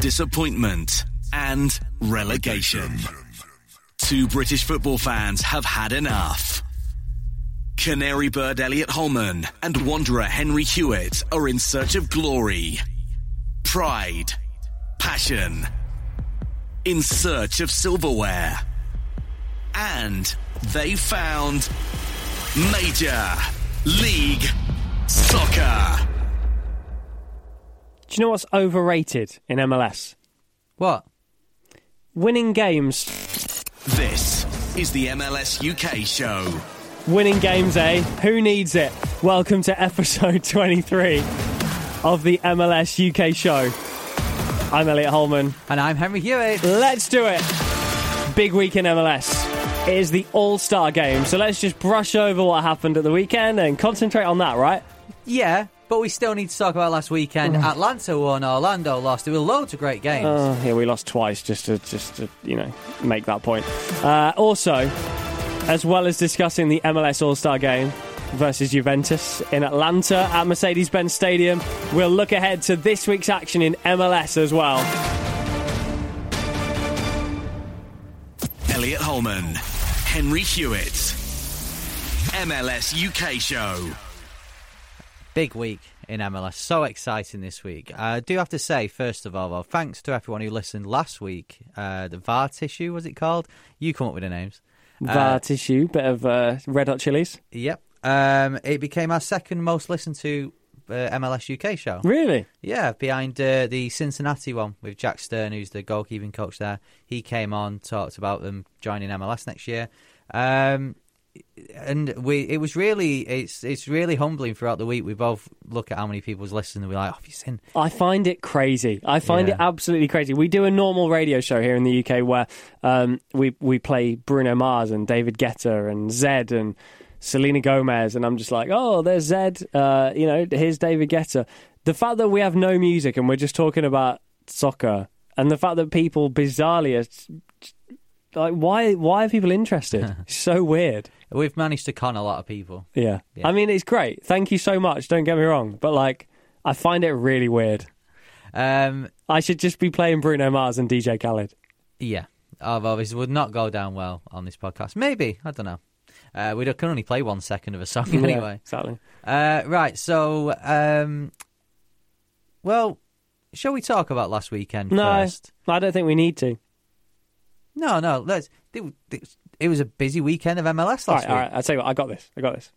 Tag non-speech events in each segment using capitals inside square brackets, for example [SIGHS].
disappointment, and relegation. Two British football fans have had enough. Canary bird Elliot Holman and Wanderer Henry Hewitt are in search of glory, pride, passion, in search of silverware. And they found Major League Soccer. Do you know what's overrated in MLS? What? Winning games. This is the MLS UK show. Winning games, eh? Who needs it? Welcome to episode [LAUGHS] 23 of the MLS UK show. I'm Elliot Holman. And I'm Henry Hewitt. Let's do it. Big week in MLS. It is the All Star game, so let's just brush over what happened at the weekend and concentrate on that, right? Yeah, but we still need to talk about last weekend. Atlanta won, Orlando lost. There were loads of great games. Oh, yeah, we lost twice just to just to you know make that point. Uh, also, as well as discussing the MLS All Star Game versus Juventus in Atlanta at Mercedes-Benz Stadium, we'll look ahead to this week's action in MLS as well. Elliot Holman, Henry Hewitt, MLS UK show. Big week in MLS. So exciting this week. I do have to say, first of all, though, thanks to everyone who listened last week. Uh, the VAR tissue, was it called? You come up with the names. VAR Uh, tissue, bit of uh, red hot chilies. Yep. Um, it became our second most listened to uh, MLS UK show. Really? Yeah, behind uh, the Cincinnati one with Jack Stern, who's the goalkeeping coach there. He came on, talked about them joining MLS next year. Um, and we, it was really, it's it's really humbling throughout the week. We both look at how many people's listening, and we're like, oh, have you seen? I find it crazy. I find Yeah. it absolutely crazy. We do a normal radio show here in the UK where um, we we play Bruno Mars and David Guetta and Zedd and Selena Gomez, and I'm just like, oh, there's Zedd. Uh, you know, here's David Guetta. The fact that we have no music and we're just talking about soccer, and the fact that people bizarrely are like, why why are people interested? [LAUGHS] So weird. We've managed to con a lot of people. Yeah. Yeah. I mean, it's great. Thank you so much. Don't get me wrong, but like, I find it really weird. Um, I should just be playing Bruno Mars and DJ Khaled. yeah, although this would not go down well on this podcast. Maybe I don't know. Uh, we can only play one second of a song [LAUGHS] Yeah, anyway. exactly. Uh, right, so, um, well, shall we talk about last weekend No, first? I don't think we need to. No, no. Let's. It, it, it was a busy weekend of MLS last All right, week. all right. I'll tell you what. I got this. I got this.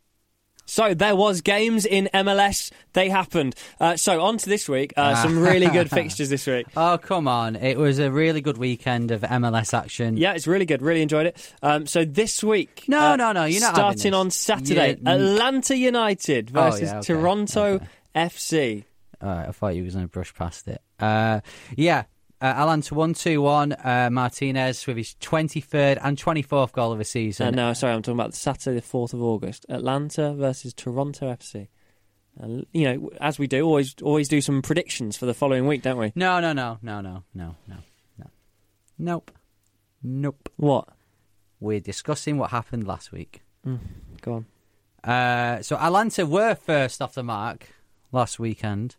So there was games in MLS. They happened. Uh, so on to this week. Uh, some really good [LAUGHS] fixtures this week. Oh, come on. It was a really good weekend of MLS action. Yeah, it's really good. Really enjoyed it. Um, so this week, No, uh, no, no, you're not starting on Saturday. Mm. Atlanta United Oh, versus yeah, okay, Toronto okay. FC. All right, I thought you was going to brush past it. Uh, yeah, Uh, Atlanta 1 2 1. Uh, Martinez with his 23rd and 24th goal of the season. Uh, no, sorry, I'm talking about Saturday, the 4th of August. Atlanta versus Toronto FC. And, you know, as we do, always always do some predictions for the following week, don't we? No, no, no, no, no, no, no, no. Nope. Nope. What? We're discussing what happened last week. Mm, go on. Uh, so Atlanta were first off the mark last weekend.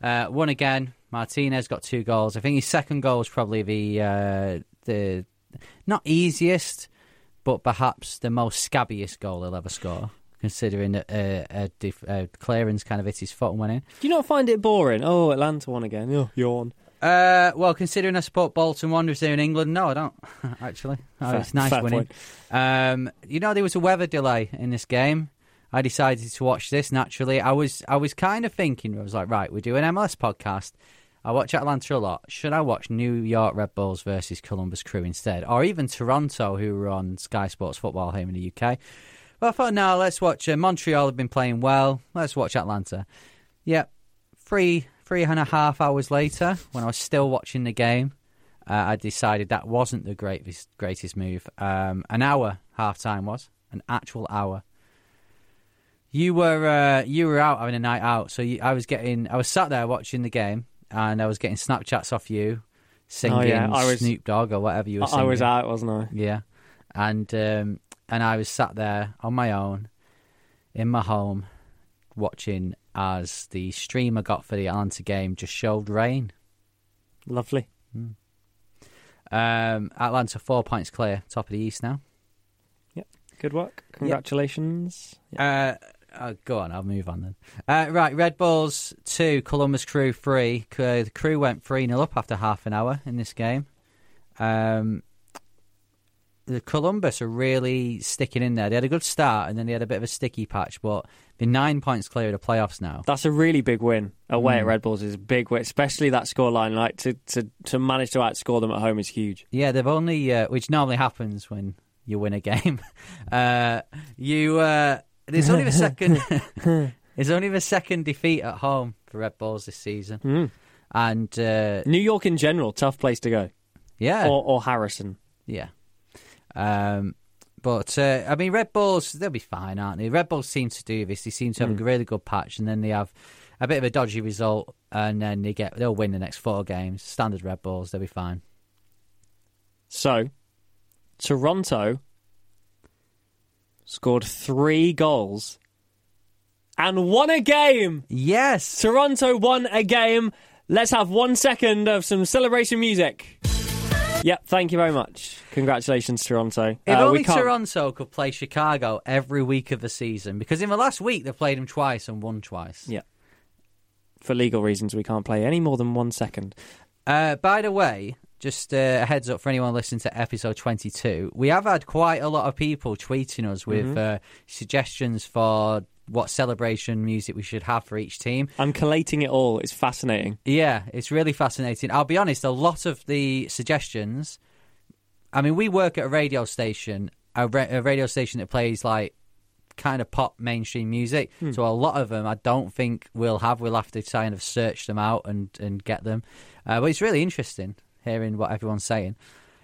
Uh, won again. Martinez got two goals. I think his second goal was probably the uh, the not easiest, but perhaps the most scabbiest goal he'll ever score. Considering that uh, a, def- a clearance kind of hit his foot and went in. Do you not find it boring? Oh, Atlanta won again. Oh, yawn. Uh, well, considering I support Bolton Wanderers here in England, no, I don't [LAUGHS] actually. Oh, Fair- it's nice winning. Um, you know, there was a weather delay in this game. I decided to watch this naturally. I was I was kind of thinking. I was like, right, we do an MLS podcast. I watch Atlanta a lot. Should I watch New York Red Bulls versus Columbus Crew instead, or even Toronto, who were on Sky Sports Football here in the UK? Well, I thought, no, let's watch. Uh, Montreal have been playing well. Let's watch Atlanta. Yep, three three and a half hours later, when I was still watching the game, uh, I decided that wasn't the greatest greatest move. Um, an hour half time was an actual hour. You were uh, you were out having a night out, so you, I was getting I was sat there watching the game, and I was getting Snapchats off you, singing Oh, yeah, I was- Snoop Dogg or whatever you were. I, I was out, wasn't I? Yeah, and um, and I was sat there on my own in my home watching as the stream I got for the Atlanta game just showed rain. Lovely. Um, Atlanta four points clear, top of the East now. Yep, good work. Congratulations. Uh, oh, go on, I'll move on then. Uh, right, Red Bulls two, Columbus Crew three. Uh, the Crew went three 0 up after half an hour in this game. Um, the Columbus are really sticking in there. They had a good start and then they had a bit of a sticky patch, but they're nine points clear of the playoffs now. That's a really big win. Away at Mm. Red Bulls is a big win, especially that scoreline. Like to, to to manage to outscore them at home is huge. Yeah, they've only, uh, which normally happens when you win a [LAUGHS] game. Uh, you uh, there's only the second, [LAUGHS] there's only the second defeat at home for Red Bulls this season, Mm. and uh, New York in general, tough place to go. yeah, Or, or Harrison. yeah. Um, but uh, I mean, Red Bulls they'll be fine, aren't they? Red Bulls seem to do this. They seem to have Mm. a really good patch, and then they have a bit of a dodgy result, and then they get they'll win the next four games. Standard Red Bulls, they'll be fine. So, Toronto scored three goals and won a game. Yes, Toronto won a game. Let's have one second of some celebration music. Yep, thank you very much. Congratulations, Toronto. If Uh, only Toronto could play Chicago every week of the season, because in the last week they played them twice and won twice. Yeah. For legal reasons, we can't play any more than one second. Uh, by the way, just uh, a heads up for anyone listening to episode 22, we have had quite a lot of people tweeting us with Mhm. uh, suggestions for what celebration music we should have for each team. I'm collating it all. It's fascinating. Yeah, it's really fascinating. I'll be honest, a lot of the suggestions. I mean, we work at a radio station, a, ra- a radio station that plays like kind of pop mainstream music. Hmm. So a lot of them, I don't think we'll have. We'll have to kind of search them out and and get them. Uh, but it's really interesting hearing what everyone's saying.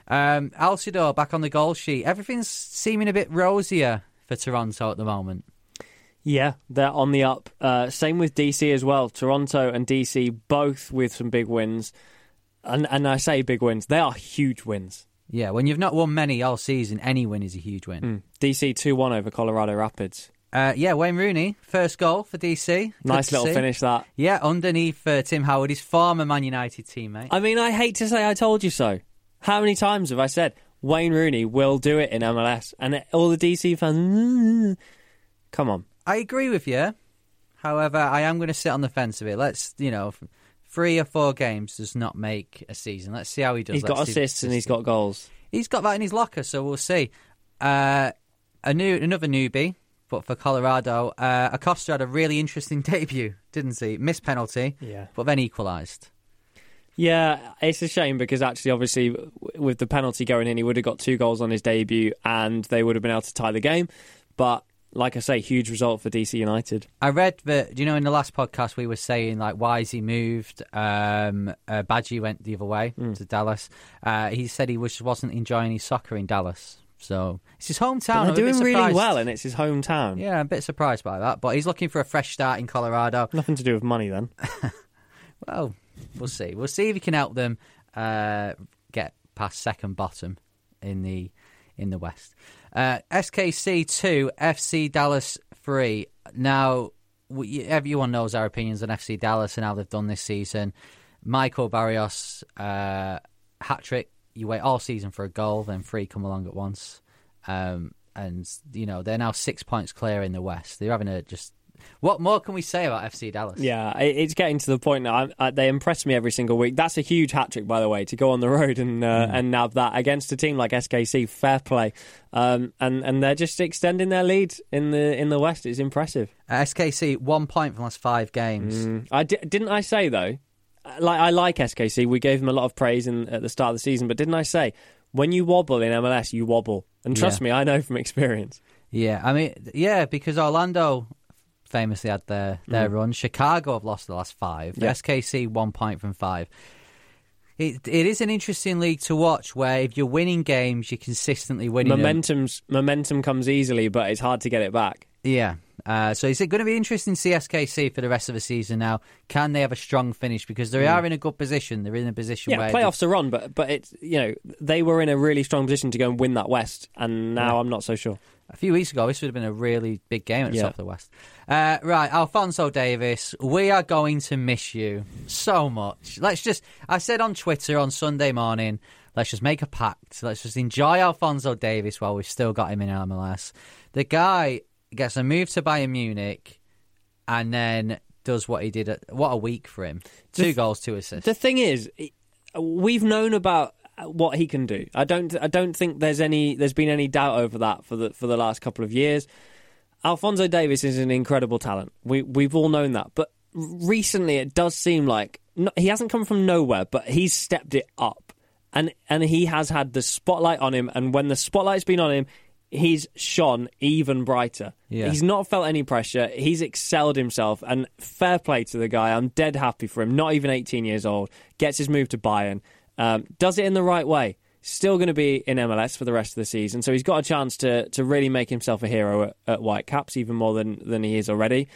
Um, Altidore back on the goal sheet. Everything's seeming a bit rosier for Toronto at the moment. Yeah, they're on the up. Uh, same with DC as well. Toronto and DC both with some big wins. And, and I say big wins, they are huge wins. Yeah, when you've not won many all season, any win is a huge win. Mm. DC 2 1 over Colorado Rapids. Uh, yeah, Wayne Rooney, first goal for DC. Good Nice little see. finish that. Yeah, underneath uh, Tim Howard, his former Man United teammate. I mean, I hate to say I told you so. How many times have I said Wayne Rooney will do it in MLS? And all the DC fans, come on. I agree with you. However, I am going to sit on the fence a bit. Let's, you know, three or four games does not make a season. Let's see how he does. He's got Let's see- assists and he's got goals. He's got that in his locker, so we'll see. Uh, a new, another newbie, but for Colorado, uh, Acosta had a really interesting [LAUGHS] debut, didn't he? Missed penalty, Yeah. but then equalised. Yeah, it's a shame because actually, obviously, with the penalty going in, he would have got two goals on his debut and they would have been able to tie the game. But like I say, huge result for DC United. I read that. You know in the last podcast we were saying like why is he moved? Um, uh, Badji went the other way Hmm. to Dallas. Uh, he said he was wasn't enjoying his soccer in Dallas. So it's his hometown. But they're doing really well, and it's his hometown. Yeah, I'm a bit surprised by that. But he's looking for a fresh start in Colorado. Nothing to do with money then. [LAUGHS] Well, we'll see. We'll see if he can help them uh, get past second bottom in the in the West. Uh, SKC two, FC Dallas three. Now, we, everyone knows our opinions on FC Dallas and how they've done this season. Michael Barrios uh, hat trick. You wait all season for a goal, then three come along at once, um, and you know they're now six points clear in the West. They're having a just. What more can we say about FC Dallas? Yeah, it's getting to the point now. I, they impress me every single week. That's a huge hat trick, by the way, to go on the road and uh, and nab that against a team like SKC. Fair play, um, and and they're just extending their lead in the in the West. It's impressive. Uh, SKC one point from last five games. Mm. I di- didn't I say though, like I like SKC. We gave them a lot of praise in, at the start of the season, but didn't I say when you wobble in MLS, you wobble? And trust Yeah. me, I know from experience. Yeah, I mean, yeah, because Orlando famously had their their run. Chicago have lost the last five. Mm. Yeah. SKC one point from five. It it is an interesting league to watch where if you're winning games, you're consistently winning. them. Momentum's momentum comes easily, but it's hard to get it back. Yeah. Uh, so is it going to be interesting to see for the rest of the season now? Can they have a strong finish? Because they are in a good position. They're in a position. Yeah, where playoffs are on, but but it's you know they were in a really strong position to go and win that West, and now I'm not so sure. A few weeks ago, this would have been a really big game at the Yeah. top of the West. Uh, right, Alphonso Davies, we are going to miss you so much. Let's just, I said on Twitter on Sunday morning, let's just make a pact. Let's just enjoy Alphonso Davies while we've still got him in MLS. The guy gets a move to Bayern Munich and then does what he did. At, what a week for him. Two The- goals, two assists. The thing is, we've known about what he can do. I don't I don't think there's any there's been any doubt over that for the for the last couple of years. Alphonso Davies is an incredible talent. We we've all known that, but recently it does seem like no, he hasn't come from nowhere, but he's stepped it up, and and he has had the spotlight on him. And when the spotlight's been on him, he's shone even brighter. Yeah. He's not felt any pressure. He's excelled himself, and fair play to the guy. I'm dead happy for him. Not even 18 years old, gets his move to Bayern, um, does it in the right way. Still going to be in MLS for the rest of the season, so he's got a chance to to really make himself a hero at, at Whitecaps, even more than than he is already.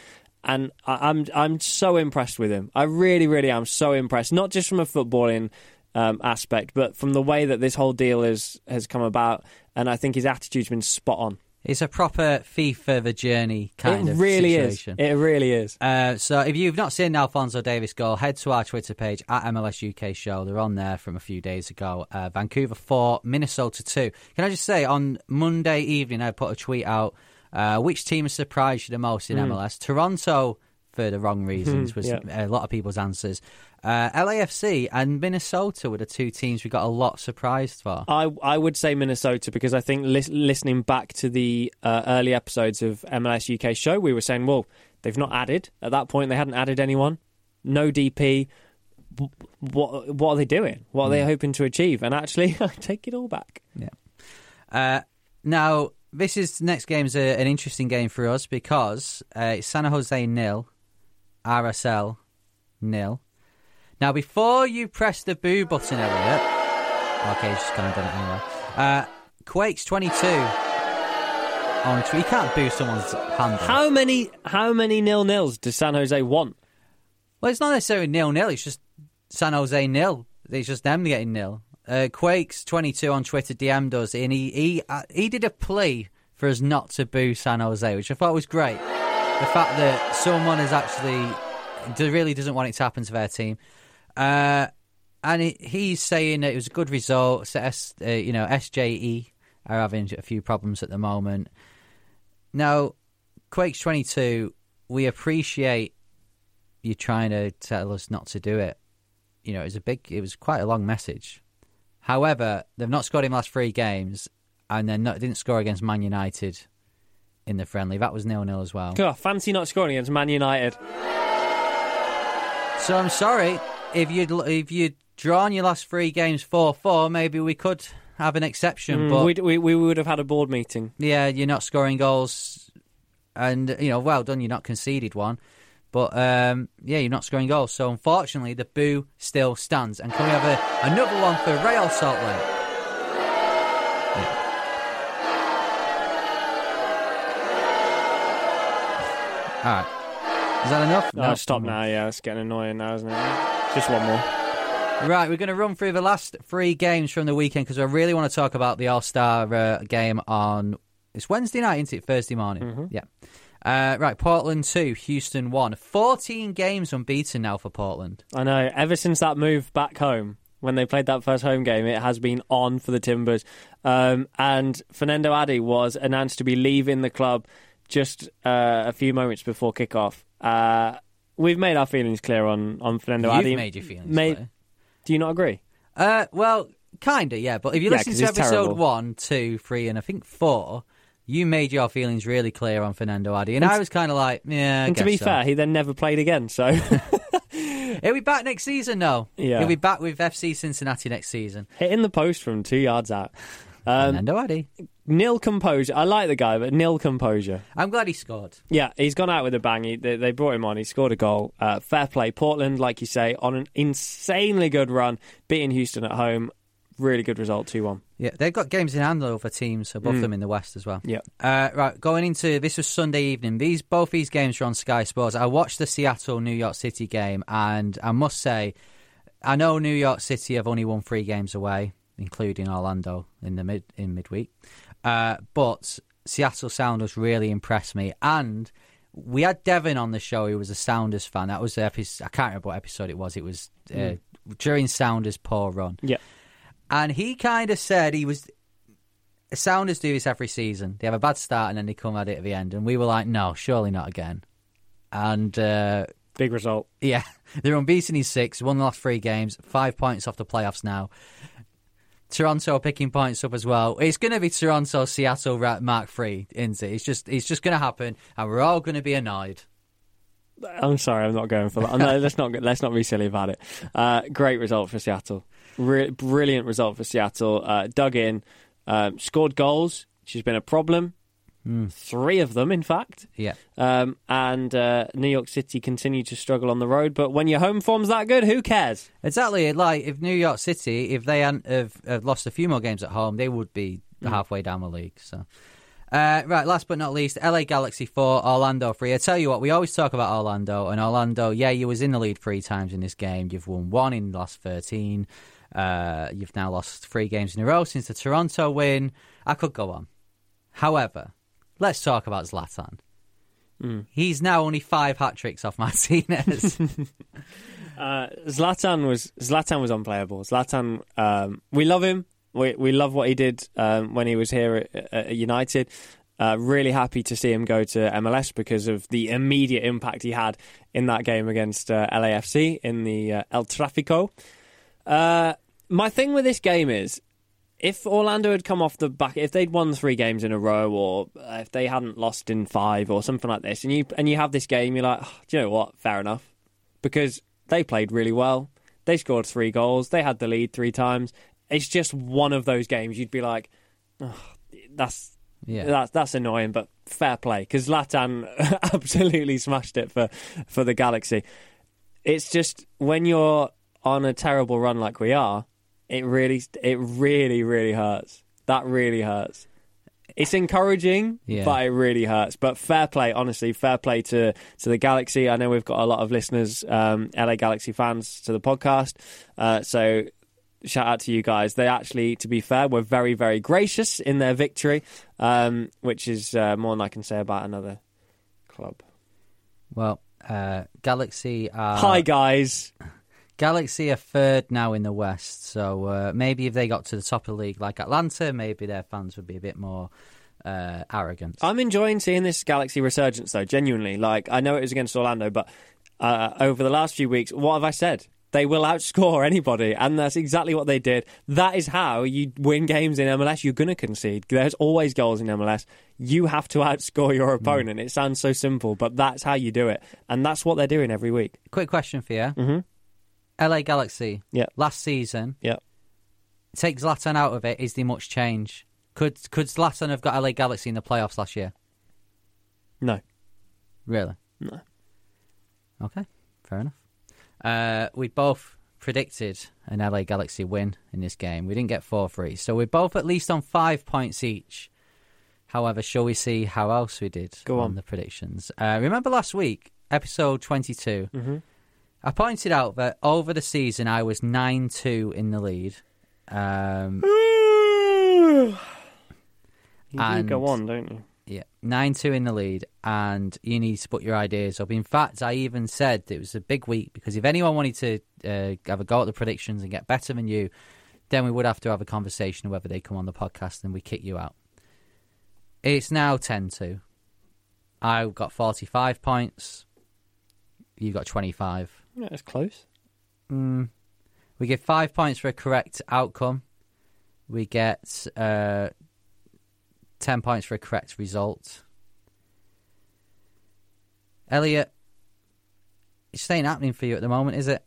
And I, I'm I'm so impressed with him. I really, really am so impressed. Not just from a footballing um, aspect, but from the way that this whole deal is has come about. And I think his attitude's been spot on. it's a proper FIFA the journey kind it of really situation. is. It really is. Uh, so if you've not seen Alphonso Davies goal, head to our Twitter page at MLS UK Show. They're on there from a few days ago. Uh, Vancouver four, Minnesota two. Can I just say on Monday evening I put a tweet out. Uh, which team has surprised you the most in MLS? Toronto for the wrong reasons was yeah. a lot of people's answers. Uh, LAFC and Minnesota were the two teams we got a lot surprised for. I I would say Minnesota because I think lis- listening back to the uh, early episodes of MLS UK show, we were saying, well, they've not added at that point. They hadn't added anyone, no DP. What what are they doing? What are they hoping to achieve? And actually, [LAUGHS] I take it all back. Yeah. Uh, now, this is next game's a, an interesting game for us because uh, it's San Jose nil, RSL nil. Now, before you press the boo button, Elliot. Okay, he's just kind of done it anyway. Uh, Quakes twenty two. On Twitter. you can't boo someone's hand. How many how many nil nils does San Jose want? Well, it's not necessarily nil nil. It's just San Jose nil. It's just them getting nil. Uh, Quakes twenty two on Twitter DM'd us, and he he uh, he did a plea for us not to boo San Jose, which I thought was great. The fact that someone is actually really doesn't want it to happen to their team, uh, and he, he's saying that it was a good result. So S, uh, you know, SJE are having a few problems at the moment. Now, Quakes twenty two, we appreciate you trying to tell us not to do it. You know, it was a big, it was quite a long message. However, they've not scored in the last three games, and then didn't score against Man United in the friendly. That was nil nil as well. God, fancy not scoring against Man United. So I'm sorry if you'd if you'd drawn your last three games four four, maybe we could have an exception. Mm, but we'd- we we would have had a board meeting. yeah, you're not scoring goals and you know, well done, you're not conceded one. But um, yeah, you're not scoring goals. So unfortunately, the boo still stands. And can we have a, another one for Real Salt Lake? All right. Is that enough? No, stop now. Yeah, it's getting annoying now, isn't it? Just one more. Right, we're going to run through the last three games from the weekend because I really want to talk about the All Star uh, game on. It's Wednesday night, isn't it? Thursday morning. Mm-hmm. Yeah. Uh, right, Portland 2, Houston 1. 14 games unbeaten now for Portland. I know. Ever since that move back home, when they played that first home game, it has been on for the Timbers. Um, and Fanendo Adi was announced to be leaving the club just uh, a few moments before kickoff. Uh, we've made our feelings clear on, on Fanendo You've Adi. made your feelings Made- clear. Do you not agree? Uh, well, kind of, yeah. But if you Yeah, listen 'cause to he's episode terrible. one, two, three, and I think four, you made your feelings really clear on Fanendo Adi. And I was kind of like, yeah. I and to guess be so. fair, he then never played again. So [LAUGHS] He'll be back next season, though. Yeah. He'll be back with FC Cincinnati next season. hitting the post from two yards out. Um, Fanendo Adi. Nil composure. I like the guy, but nil composure. I'm glad he scored. Yeah, he's gone out with a bang. He, they, they brought him on. He scored a goal. Uh, fair play. Portland, like you say, on an insanely good run, beating Houston at home. Really good result, 2 1. Yeah, they've got games in hand over teams above Mm. them in the West as well. Yeah. Uh, right, going into this was Sunday evening. These both these games were on Sky Sports. I watched the Seattle New York City game, and I must say, I know New York City have only won three games away, including Orlando in the mid in midweek. Uh, but Seattle Sounders really impressed me, and we had Devin on the show. who was a Sounders fan. That was the episode. I can't remember what episode it was. It was uh, Mm. during Sounders' poor run. Yeah. And he kind of said he was. Sounders do this every season. They have a bad start and then they come at it at the end. And we were like, no, surely not again. And uh, Big result. yeah, [LAUGHS] they're unbeaten in six, won the last three games, five points off the playoffs now. Toronto picking points up as well. It's going to be Toronto, Seattle, Mark Three, isn't it? It's just, it's just going to happen, and we're all going to be annoyed. I'm sorry, I'm not going for that. No, let's not let's not be silly about it. Uh, great result for Seattle. Re- brilliant result for Seattle. Uh, dug in, um, scored goals, which has been a problem. Three of them, in fact. Yeah. Um, and uh, New York City continue to struggle on the road. But when your home form's that good, who cares? Exactly. Like if New York City, if they hadn't have, have lost a few more games at home, they would be halfway down the league. So, uh, right. Last but not least, LA Galaxy four, Orlando three. I tell you what, we always talk about Orlando and Orlando. Yeah, you was in the lead three times in this game. You've won one in the last thirteen. Uh, you've now lost three games in a row since the Toronto win. I could go on. However, let's talk about Zlatan. He's now only five hat tricks off [LAUGHS] Martinez. [LAUGHS] Uh, Zlatan was Zlatan was unplayable. Zlatan, um, we love him. We we love what he did um, when he was here at, at United. Uh, really happy to see him go to MLS because of the immediate impact he had in that game against uh, LAFC in the uh, El Trafico. Uh, my thing with this game is if Orlando had come off the back, if they'd won three games in a row, or uh, if they hadn't lost in five, or something like this, and you and you have this game, you're like, "Oh, do you know what? Fair enough, because they played really well. They scored three goals. They had the lead three times. It's just one of those games. You'd be like, oh, that's Yeah. that's that's annoying, but fair play because Zlatan [LAUGHS] absolutely smashed it for for the Galaxy. It's just when you're on a terrible run like we are, it really it really really hurts. That really hurts. It's encouraging, Yeah. but it really hurts. But fair play, honestly, fair play to to the Galaxy. I know we've got a lot of listeners, um, LA Galaxy fans, to the podcast. Uh, so shout out to you guys. They actually, to be fair, were very very gracious in their victory, um, which is uh, more than I can say about another club. Well, uh, Galaxy are Hi guys. Galaxy are third now in the West, so uh, maybe if they got to the top of the league like Atlanta, maybe their fans would be a bit more uh, arrogant. I'm enjoying seeing this Galaxy resurgence, though. Genuinely, like I know it was against Orlando, but uh, over the last few weeks, what have I said? They will outscore anybody, and that's exactly what they did. That is how you win games in MLS. You're going to concede. There's always goals in MLS. You have to outscore your opponent. It sounds so simple, but that's how you do it, and that's what they're doing every week. Quick question for you: Mhm. LA Galaxy, Yeah. last season, Yeah. take Zlatan out of it. Is there much change? Could could Zlatan have got LA Galaxy in the playoffs last year? No. Really? No. Okay, fair enough. Uh, we both predicted an LA Galaxy win in this game. We didn't get 4 3. So we're both at least on five points each. However, shall we see how else we did Go on. the predictions? Uh, remember last week, episode 22, Mhm. I pointed out that over the season I was 9 2 in the lead. Um, [SIGHS] You do go on, don't you? Yeah, nine two in the lead, and you need to put your ideas up. In fact, I even said it was a big week because if anyone wanted to uh, have a go at the predictions and get better than you, then we would have to have a conversation whether they come on the podcast and we kick you out. It's now 10 2. I got 45 points. You've got 25. Yeah, it's close. Mm. We give five points for a correct outcome. We get uh, 10 points for a correct result. Elliot, it's just ain't happening for you at the moment, is it?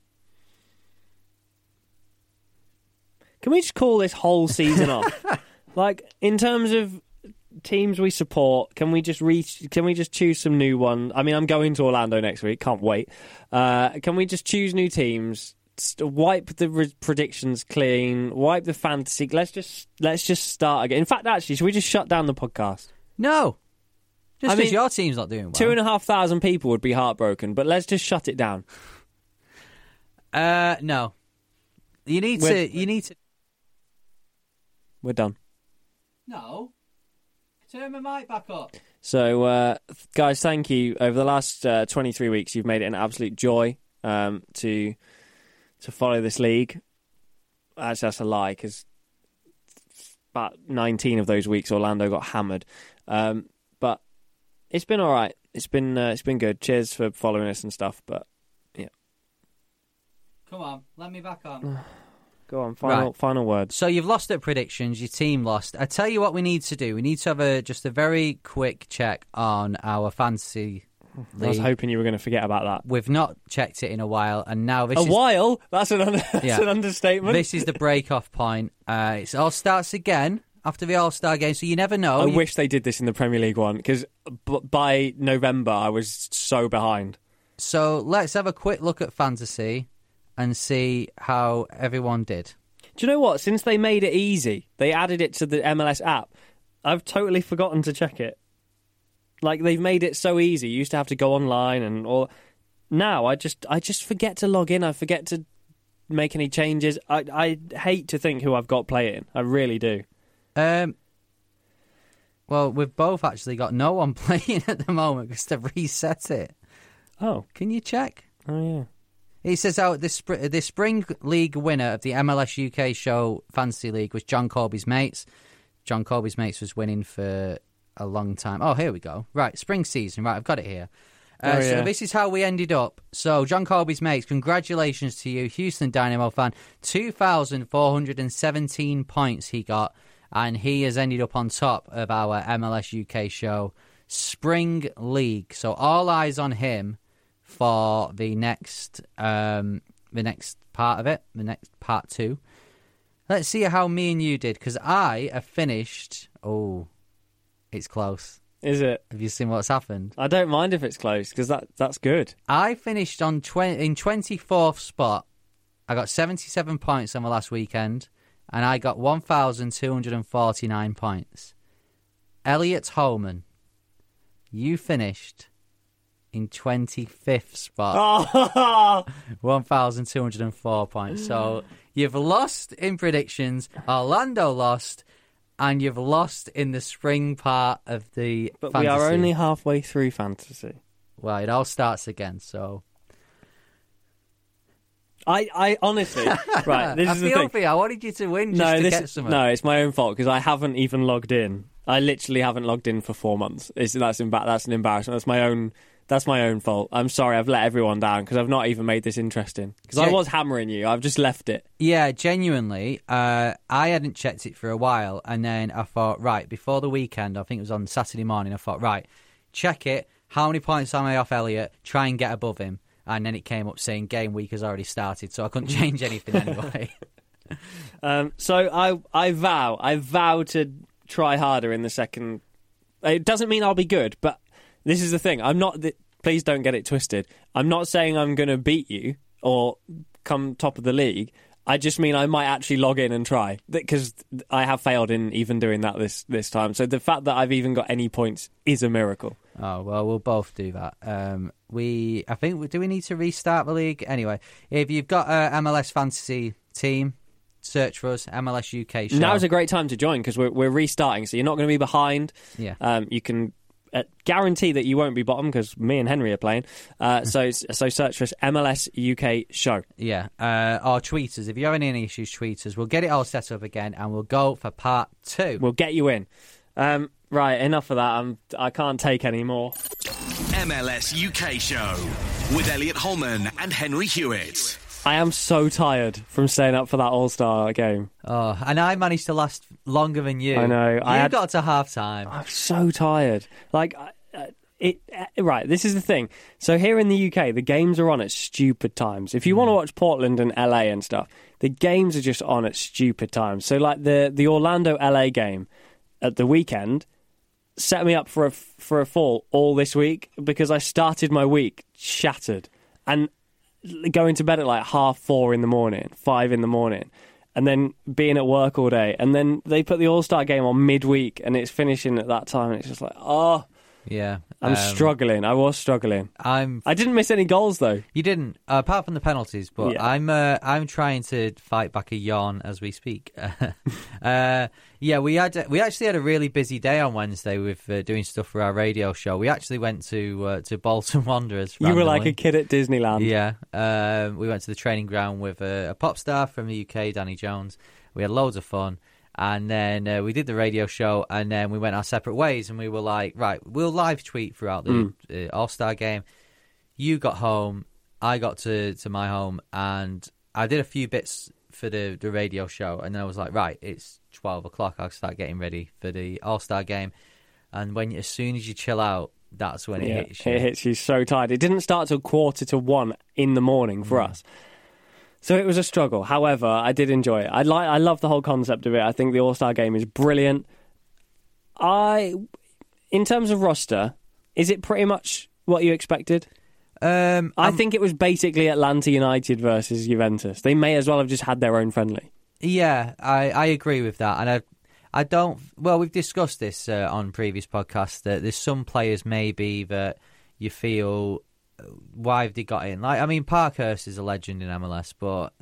Can we just call this whole season off? [LAUGHS] like in terms of teams we support, can we just reach? Can we just choose some new one? I mean, I'm going to Orlando next week. Can't wait. Uh, can we just choose new teams? Wipe the re- predictions clean. Wipe the fantasy. Let's just let's just start again. In fact, actually, should we just shut down the podcast? No. Just I because mean, your team's not doing well. Two and a half thousand people would be heartbroken, but let's just shut it down. uh, no. You need We're- to. You need to. We're done. No. Turn my mic back up. So, uh, guys, thank you. Over the last uh, 23 weeks, you've made it an absolute joy um, to to follow this league. Actually, that's a lie because about 19 of those weeks, Orlando got hammered. Um, but it's been all right. It's been uh, it's been good. Cheers for following us and stuff. But yeah, Come on, let me back on. [SIGHS] [SIGHS] [SIGHS] go on, final Right. final words. So you've lost at predictions. Your team lost. I tell you what, we need to do. We need to have a just a very quick check on our fantasy I was hoping you were going to forget about that. We've not checked it in a while, and now this a is while? That's an under- [LAUGHS] that's Yeah. an understatement. this is the break off point. Uh, it all starts again after the All Star game, so you never know. I You- wish they did this in the Premier League one because b- by November I was so behind. So let's have a quick look at fantasy and see how everyone did. Do you know what? Since they made it easy, they added it to the MLS app. I've totally forgotten to check it. Like they've made it so easy. You used to have to go online and or now I just I just forget to log in. I forget to make any changes. I I hate to think who I've got playing. I really do. Um, well, we've both actually got no one [LAUGHS] playing at the moment because they've reset it. Oh, Can you check? oh yeah. He says out this spr- the spring league winner of the MLS UK show fantasy league was John Corby's mates. John Corby's mates was winning for a long time. Oh, here we go. Right, spring season. Right, I've got it here. Uh, Oh, So this is how we ended up. So John Corby's mates, congratulations to you, Houston Dynamo fan. Two thousand four hundred and seventeen points he got, and he has ended up on top of our MLS UK show spring league. So all eyes on him for the next um, the next part of it, the next part two. Let's see how me and you did because I have finished. Oh, it's close. Is it? Have you seen what's happened? I don't mind if it's close because that that's good. I finished on twenty in twenty fourth spot. I got seventy seven points on the last weekend, and I got one thousand two hundred and forty nine points. Elliot Holman, you finished in twenty fifth spot. [LAUGHS] Oh, 1,204 points. So you've lost in predictions, Orlando lost, and you've lost in the spring part of the but we are only halfway through fantasy. Well, it all starts again, so... I, I honestly, [LAUGHS] right. This I is the thing. for you. I wanted you to win just no, to this no, it's my own fault because I haven't even logged in. I literally haven't logged in for four months. It's, that's emba- that's an embarrassment. That's my own. That's my own fault. I'm sorry. I've let everyone down because I've not even made this interesting. Because I was hammering you. I've just left it. Yeah, genuinely. Uh, I hadn't checked it for a while, and then I thought, right, before the weekend, I think it was on Saturday morning, I thought, right, check it. How many points am I off Elliot? Try and get above him. And then it came up saying game week has already started, so I couldn't change anything [LAUGHS] anyway. [LAUGHS] Um, so I I vow I vow to try harder in the second. It doesn't mean I'll be good, but this is the thing. I'm not. th- Please don't get it twisted. I'm not saying I'm going to beat you or come top of the league. I just mean I might actually log in and try because I have failed in even doing that this this time. So the fact that I've even got any points is a miracle. Oh well, we'll both do that. Um, we, I think, do we need to restart the league anyway? If you've got a MLS fantasy team, search for us, MLS UK show. is a great time to join because we're we're restarting, so you're not going to be behind. Yeah. Um, you can uh, guarantee that you won't be bottom because me and Henry are playing. Uh, [LAUGHS] so so search for us, MLS UK show. Yeah, uh, or tweet us. If you're having any issues, tweeters. We'll get it all set up again and we'll go for part two. We'll get you in. Um, right, enough of that. I'm, I can't take any more. MLS UK Show with Elliot Holman and Henry Hewitt. I am so tired from staying up for that All Star game. Oh, and I managed to last longer than you. I know. You I had- got to half time. I'm so tired. Like, it. Uh, right, this is the thing. So here in the UK, the games are on at stupid times. If you want to watch Portland and LA and stuff, the games are just on at stupid times. So like the the Orlando LA game at the weekend set me up for a for a fall all this week because I started my week shattered and going to bed at like half four in the morning, five in the morning, and then being at work all day. And then they put the All Star game on midweek and it's finishing at that time. And it's just like, oh, Yeah, I'm um, struggling. I was struggling. I'm. I didn't miss any goals though. You didn't, uh, apart from the penalties. But Yeah. I'm. Uh, I'm trying to fight back a yawn as we speak. [LAUGHS] uh, yeah, we had. We actually had a really busy day on Wednesday with uh, doing stuff for our radio show. We actually went to uh, to Bolton [LAUGHS] Wanderers. You were like a kid at Disneyland. Yeah, um, we went to the training ground with a, a pop star from the UK, Danny Jones. We had loads of fun, and then uh, we did the radio show, and then we went our separate ways. And we were like, right, we'll live tweet throughout the uh, All Star game. You got home, I got to to my home, and I did a few bits for the the radio show, and then I was like, right, it's twelve o'clock. I'll start getting ready for the All Star game. And when as soon as you chill out, that's when it Yeah, hits you. it hits you so tired. It didn't start till quarter to one in the morning for us. So it was a struggle. However, I did enjoy it. I like I love the whole concept of it. I think the All-Star game is brilliant. I in terms of roster, is it pretty much what you expected? Um, I think it was basically Atlanta United versus Juventus. They may as well have just had their own friendly. Yeah, I, I agree with that, and I I don't. Well, we've discussed this uh, on previous podcasts that there's some players maybe that you feel why have they got in? Like, I mean, Parkhurst is a legend in MLS, but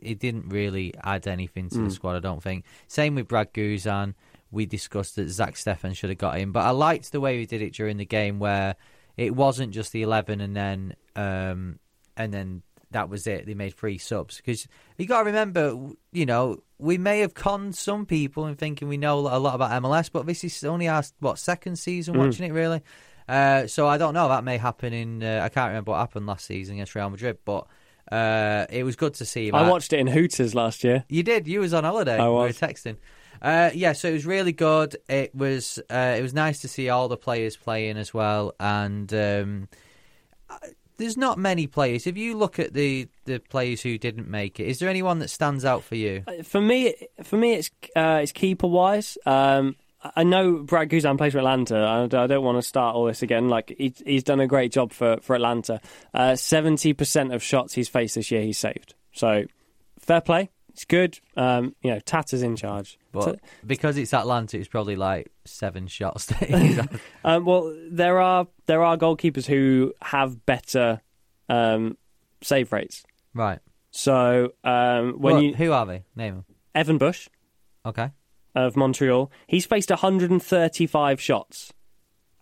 it didn't really add anything to the squad. I don't think. Same with Brad Guzan. We discussed that Zack Steffen should have got in, but I liked the way we did it during the game where it wasn't just the eleven and then um, and then that was it. They made three subs because you got to remember, you know, we may have conned some people in thinking we know a lot about MLS, but this is only our what second season watching it really. Uh, so I don't know. That may happen in. Uh, I can't remember what happened last season against Real Madrid, but uh, it was good to see. I Matt. watched it in Hooters last year. You did. You was on holiday. I We were was. texting. Uh, yeah, so it was really good. It was uh, it was nice to see all the players playing as well, and um, there's not many players. If you look at the the players who didn't make it, is there anyone that stands out for you? For me, for me, it's uh, it's keeper wise. Um, I know Brad Guzan plays for Atlanta. I, I don't want to start all this again. Like he, he's done a great job for for Atlanta. Uh, Seventy percent of shots he's faced this year, he's saved. So fair play. It's good. Um, you know, Tata's in charge. But because it's Atlanta, it's probably like seven shots. [LAUGHS] Um, well, there are there are goalkeepers who have better um, save rates. right. So um, when Well, you who are they? Name them. Evan Bush Okay. Of Montreal, he's faced 135 shots.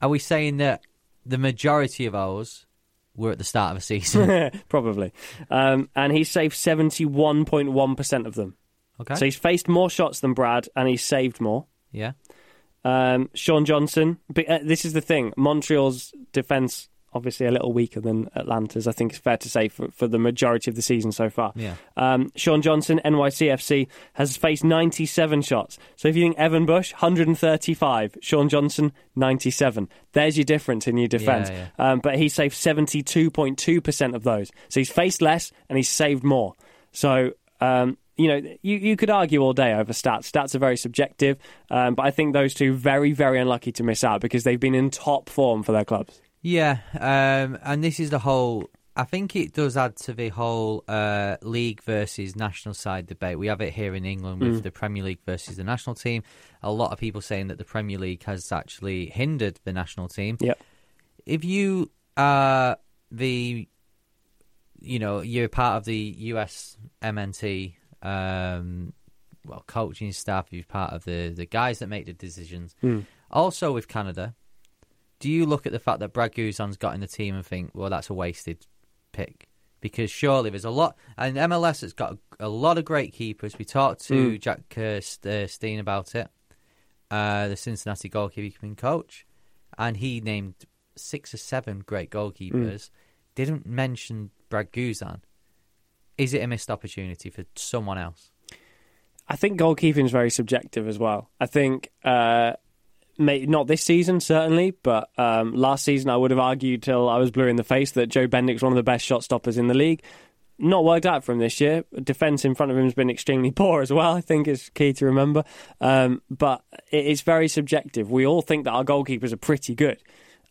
Are we saying that the majority of ours were at the start of a season? [LAUGHS] Probably. Um, and he's saved 71.1% of them. Okay. So he's faced more shots than Brad and he's saved more. yeah. Um, Sean Johnson, but, uh, this is the thing Montreal's defence, obviously a little weaker than Atlanta's, I think it's fair to say, for, for the majority of the season so far. Yeah. Um, Sean Johnson, NYCFC, has faced 97 shots. So if you think Evan Bush, 135, Sean Johnson, 97. There's your difference in your defence. Yeah, Um, but he saved 72.2% of those. So he's faced less and he's saved more. So um, you know, you, you could argue all day over stats. Stats are very subjective, um, but I think those two very, very unlucky to miss out because they've been in top form for their clubs. Yeah, um, and this is the whole. I think it does add to the whole uh, league versus national side debate. We have it here in England with Mm. the Premier League versus the national team. A lot of people saying that the Premier League has actually hindered the national team. Yep. If you are the, you know, you're part of the US MNT, um, well, coaching staff. You're part of the the guys that make the decisions. Hmm. Also with Canada, do you look at the fact that Brad Guzan's got in the team and think, well, that's a wasted pick? Because surely there's a lot, and MLS has got a, a lot of great keepers. We talked to Mm. Jack uh, St- uh, Steen about it, uh, the Cincinnati goalkeeping coach, and he named six or seven great goalkeepers. Didn't mention Brad Guzan. Is it a missed opportunity for someone else? I think goalkeeping is very subjective as well. I think uh, may, not this season certainly, but um, last season I would have argued till I was blue in the face that Joe Bendik's one of the best shot stoppers in the league. Not worked out for him this year. Defense in front of him has been extremely [LAUGHS] poor as well. I think is key to remember. Um, but it is very subjective. We all think that our goalkeepers are pretty good.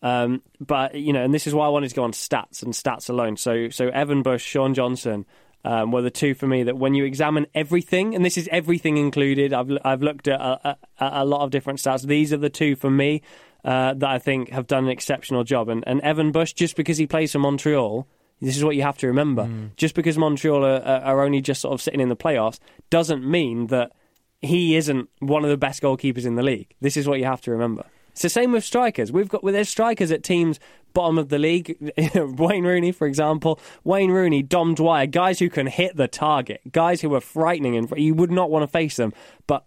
Um, but you know, and this is why I wanted to go on stats and stats alone. So, so Evan Bush, Sean Johnson um, were the two for me that when you examine everything, and this is everything included. I've I've looked at a, a, a lot of different stats. These are the two for me uh, that I think have done an exceptional job. And, and Evan Bush, just because he plays for Montreal. This is what you have to remember. Just because Montreal are, are only just sort of sitting in the playoffs doesn't mean that he isn't one of the best goalkeepers in the league. This is what you have to remember. It's the same with strikers. We've got well, there's strikers at teams bottom of the league. [LAUGHS] Wayne Rooney, for example, Wayne Rooney, Dom Dwyer, guys who can hit the target, guys who are frightening, and you would not want to face them. But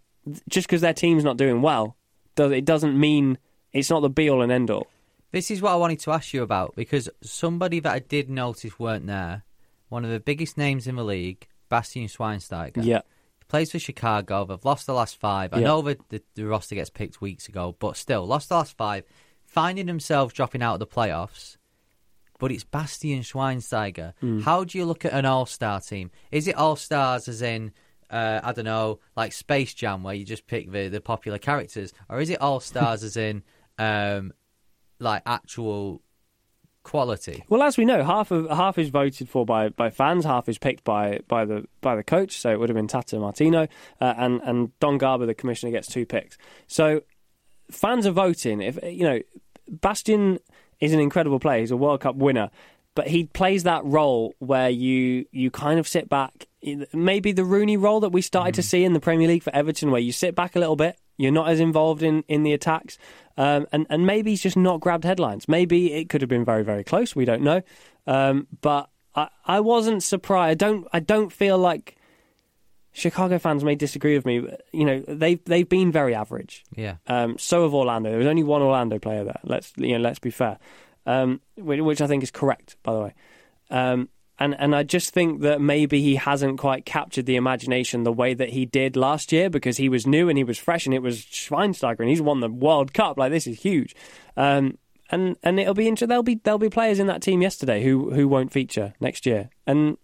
just because their team's not doing well, it doesn't mean it's not the be all and end all. This is what I wanted to ask you about because somebody that I did notice weren't there, one of the biggest names in the league, Bastian Schweinsteiger. Yeah. He plays for Chicago. They've lost the last five. I Yeah. know that the, the roster gets picked weeks ago, but still, lost the last five, finding themselves dropping out of the playoffs. But it's Bastian Schweinsteiger. Hmm. How do you look at an all star team? Is it all stars as in, uh, I don't know, like Space Jam, where you just pick the, the popular characters? Or is it all stars [LAUGHS] as in, um, like actual quality? Well, as we know, half of half is voted for by, by fans, half is picked by, by the by the coach. So it would have been Tata Martino, uh, and and Don Garber, the commissioner, gets two picks. So fans are voting. If you know, Bastian is an incredible player. He's a World Cup winner, but he plays that role where you you kind of sit back. Maybe the Rooney role that we started to see in the Premier League for Everton, where you sit back a little bit. You're not as involved in, in the attacks, um, and and maybe he's just not grabbed headlines. Maybe it could have been very very close. We don't know, um, but I, I wasn't surprised. I don't I don't feel like Chicago fans may disagree with me. But, you know they've they've been very average. Yeah. Um, so have Orlando. There was only one Orlando player there. Let's you know, let's be fair, um, which, which I think is correct, by the way. Um, and and I just think that maybe he hasn't quite captured the imagination the way that he did last year because he was new and he was fresh and it was Schweinsteiger and he's won the World Cup. Like this is huge. Um, and and it'll be interesting. There'll be there'll be players in that team yesterday who who won't feature next year, and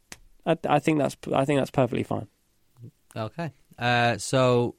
I, I think that's I think that's perfectly fine. Okay. Uh, so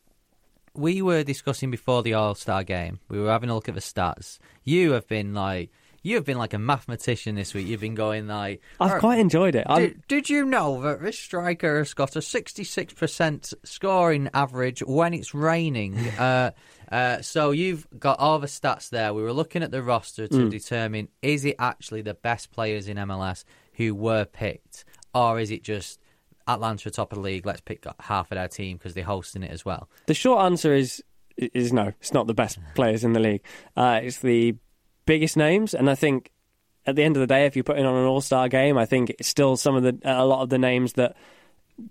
we were discussing before the All Star game. We were having a look at the stats. You have been like you have been like a mathematician this week. You've been going like I've quite enjoyed it. Did, did you know that this striker has got a 66% scoring average when it's raining? [LAUGHS] uh, uh, so you've got all the stats there. We were looking at the roster to Mm. determine is it actually the best players in MLS who were picked, or is it just Atlanta top of the league? Let's pick half of their team because they're hosting it as well. The short answer is is no. It's not the best [LAUGHS] players in the league. Uh, it's the biggest names, and I think at the end of the day, if you're putting on an All Star game, I think it's still some of the a lot of the names that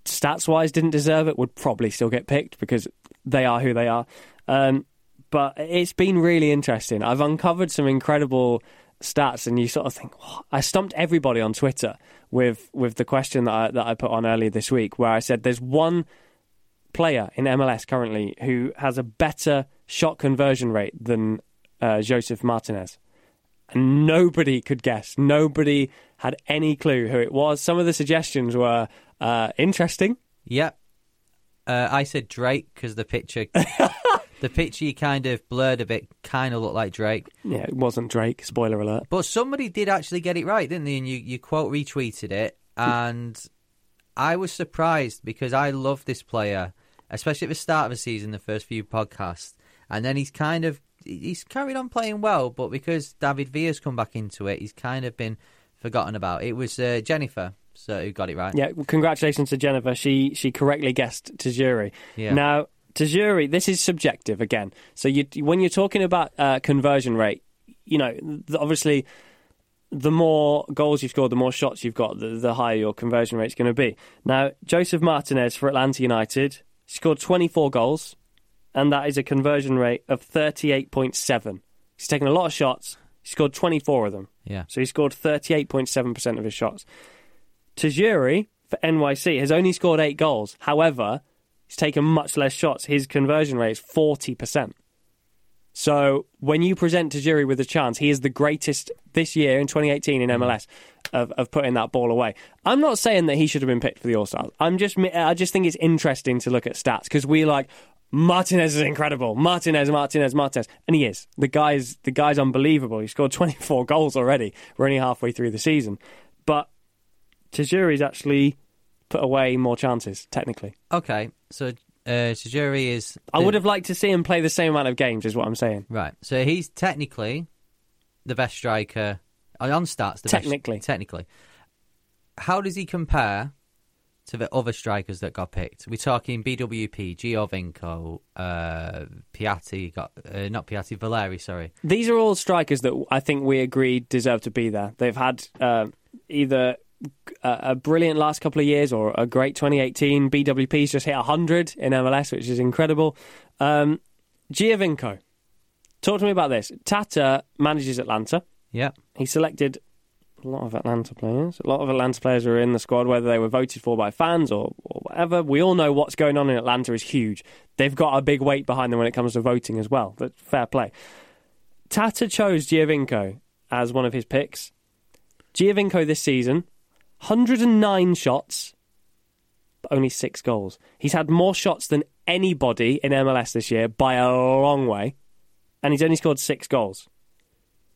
stats wise didn't deserve it would probably still get picked because they are who they are. Um, but it's been really interesting. I've uncovered some incredible stats, and you sort of think, "What?" I stumped everybody on Twitter with with the question that I, that I put on earlier this week, where I said, "There's one player in MLS currently who has a better shot conversion rate than uh, Josef Martinez." And nobody could guess. Nobody had any clue who it was. Some of the suggestions were uh, interesting. Yep. Uh, I said Drake because the picture, [LAUGHS] the picture you kind of blurred a bit, kind of looked like Drake. Yeah, it wasn't Drake. Spoiler alert. But somebody did actually get it right, didn't they? And you, you quote retweeted it, and I was surprised because I love this player, especially at the start of the season, the first few podcasts, and then he's kind of he's carried on playing well, but because David Villa's come back into it, he's kind of been forgotten about. It was uh, Jennifer so who got it right. Yeah, well, congratulations to Jennifer. She she correctly guessed Tajouri. Yeah. Now, Tajouri, this is subjective again. So you when you're talking about uh, conversion rate, you know, th- obviously the more goals you've scored, the more shots you've got, the, the higher your conversion rate's going to be. Now, Josef Martinez for Atlanta United scored 24 goals, and that is a conversion rate of 38.7. He's taken a lot of shots. He scored 24 of them. Yeah. So he scored 38.7% of his shots. Tajouri for NYC has only scored eight goals. However, he's taken much less shots. His conversion rate is 40%. So when you present Tajouri with a chance, he is the greatest this year in 2018 in mm. MLS of, of putting that ball away. I'm not saying that he should have been picked for the All Stars. I'm just I just think it's interesting to look at stats because we like Martinez is incredible. Martinez, Martinez, Martinez, and he is. The guy's the guy's unbelievable. He scored 24 goals already. We're only halfway through the season, but Tajouri's actually put away more chances technically. Okay, so uh, Tajouri is. I would have liked to see him play the same amount of games, is what I'm saying. Right. So he's technically the best striker uh, on stats. The technically, best, technically. How does he compare to the other strikers that got picked? We're talking BWP, Giovinco, uh, Piatti, got uh, not Piatti, Valeri. Sorry. These are all strikers that I think we agreed deserve to be there. They've had uh, either a brilliant last couple of years or a great 2018. BWP's just hit 100 in MLS, which is incredible. Um, Giovinco, talk to me about this. Tata manages Atlanta. Yeah. He selected a lot of Atlanta players. A lot of Atlanta players are in the squad, whether they were voted for by fans or, or whatever. We all know what's going on in Atlanta is huge. They've got a big weight behind them when it comes to voting as well. But fair play. Tata chose Giovinco as one of his picks. Giovinco this season 109 shots, but only six goals. He's had more shots than anybody in MLS this year by a long way, and he's only scored six goals.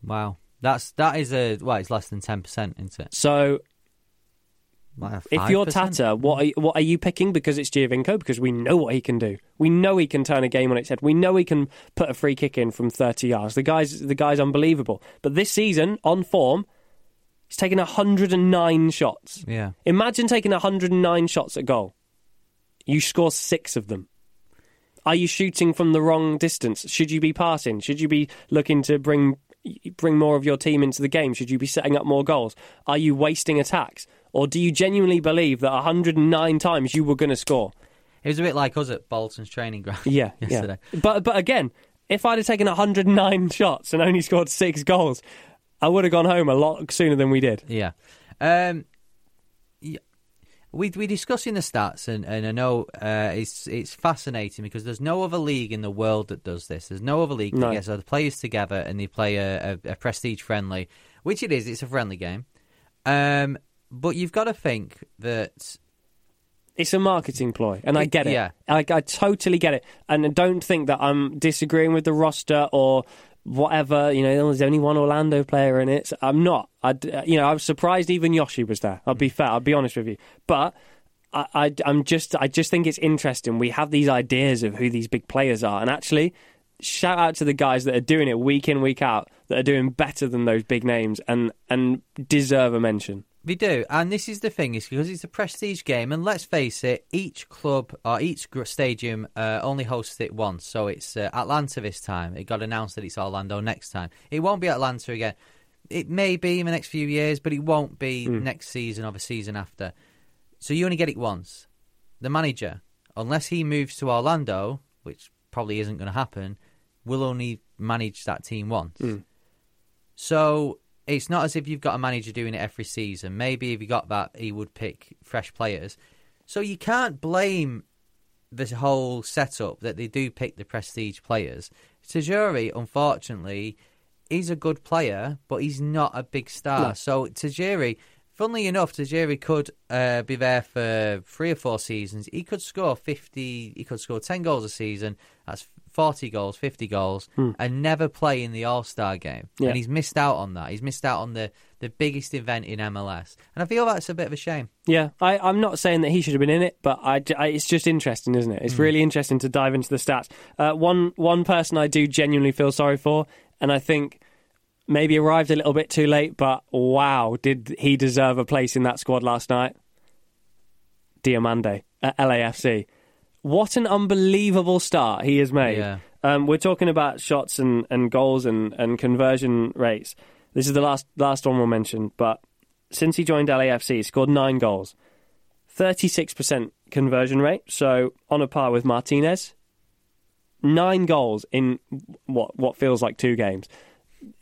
Wow, that's that is a well, it's less than ten percent, isn't it? So, if you're Tata, what are you, what are you picking? Because it's Giovinco. Because we know what he can do. We know he can turn a game on its head. We know he can put a free kick in from 30 yards. The guy's the guy's unbelievable. But this season, on form, He's taken 109 shots. Yeah. Imagine taking 109 shots at goal. You score six of them. Are you shooting from the wrong distance? Should you be passing? Should you be looking to bring bring more of your team into the game? Should you be setting up more goals? Are you wasting attacks? Or do you genuinely believe that 109 times you were going to score? It was a bit like us at Bolton's training ground. Yeah, yesterday. Yeah. But but again, if I'd have taken 109 shots and only scored six goals, I would have gone home a lot sooner than we did. Yeah. Um, yeah. We we discussing the stats, and, and I know uh, it's it's fascinating because there's no other league in the world that does this. There's no other league no. that gets the players together and they play a, a, a, prestige friendly, which it is. It's a friendly game, um, but you've got to think that it's a marketing ploy, and I get it. Yeah, I, I totally get it, and don't think that I'm disagreeing with the roster or whatever. You know, there's only one Orlando player in it. So I'm not. I, uh, you know, I was surprised even Yoshi was there. I'll be hmm. fair. I'll be honest with you, but. I, I, am just, I just think it's interesting. We have these ideas of who these big players are, and actually, shout out to the guys that are doing it week in, week out, that are doing better than those big names, and and deserve a mention. We do, and this is the thing: is because it's a prestige game, and let's face it, each club or each stadium uh, only hosts it once. So it's uh, Atlanta this time. It got announced that it's Orlando next time. It won't be Atlanta again. It may be in the next few years, but it won't be mm. next season or the season after. So you only get it once. The manager, unless he moves to Orlando, which probably isn't going to happen, will only manage that team once. Mm. So it's not as if you've got a manager doing it every season. Maybe if he got that, he would pick fresh players. So you can't blame this whole setup that they do pick the prestige players. Tajouri, unfortunately, is a good player, but he's not a big star. No. So Tajouri, funnily enough, Tajouri could uh, be there for three or four seasons. He could score 50, he could score 10 goals a season. That's 40 goals, 50 goals, and never play in the All Star game. Yeah. And he's missed out on that. He's missed out on the, the biggest event in MLS. And I feel that's a bit of a shame. Yeah, I, I'm not saying that he should have been in it, but I, I- it's just interesting, isn't it? It's really interesting to dive into the stats. Uh, one one person I do genuinely feel sorry for, and I think maybe arrived a little bit too late, but wow, did he deserve a place in that squad last night? Diomande at LAFC. What an unbelievable start he has made. Yeah. Um, we're talking about shots and, and goals and, and conversion rates. This is the last last one we'll mention, but since he joined LAFC, he scored nine goals, 36% conversion rate, so on a par with Martinez. Nine goals in what what feels like two games.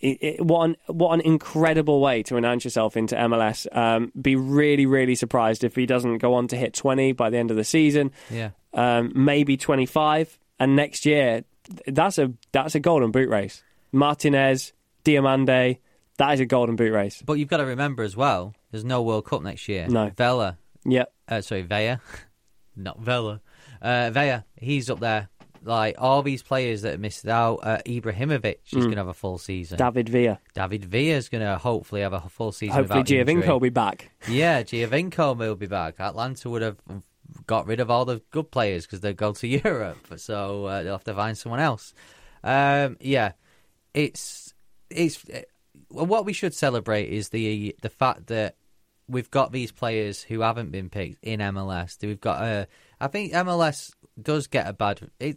It, it, what an what an incredible way to announce yourself into MLS. Um, be really really surprised if he doesn't go on to hit 20 by the end of the season. Yeah. Um, maybe 25, and next year that's a that's a golden boot race. Martinez, Diomande, that is a golden boot race. But you've got to remember as well, there's no World Cup next year. No. Vela, Yep. uh, sorry, Vea, [LAUGHS] not Vela. Uh, Vea, he's up there. Like all these players that have missed out, uh, Ibrahimovic is going to have a full season. David Villa. David Villa is going to hopefully have a full season. Hopefully. Giovinco will be back. Yeah, Giovinco will be back. Atlanta would have got rid of all the good players because they'd go to [LAUGHS] Europe, so uh, they'll have to find someone else. Um, yeah, it's it's uh, what we should celebrate is the the fact that we've got these players who haven't been picked in MLS. We've got a. I think MLS does get a bad, it,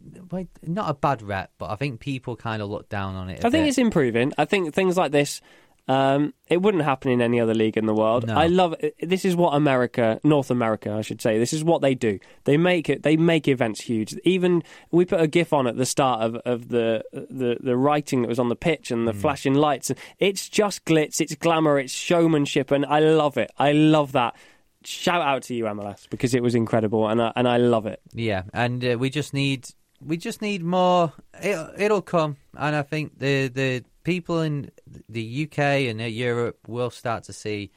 not a bad rep, but I think people kind of look down on it. I I think it's improving. I think things like this, um, it wouldn't happen in any other league in the world. No. I love this. Is what America, North America, I should say. This is what they do. They make it. They make events huge. Even we put a GIF on at the start of, of the, the the writing that was on the pitch and the flashing lights. It's just glitz. It's glamour. It's showmanship, and I love it. I love that. Shout out to you, MLS, because it was incredible, and I, and I love it. Yeah, and uh, we just need we just need more. It, it'll come, and I think the the people in the UK and Europe will start to see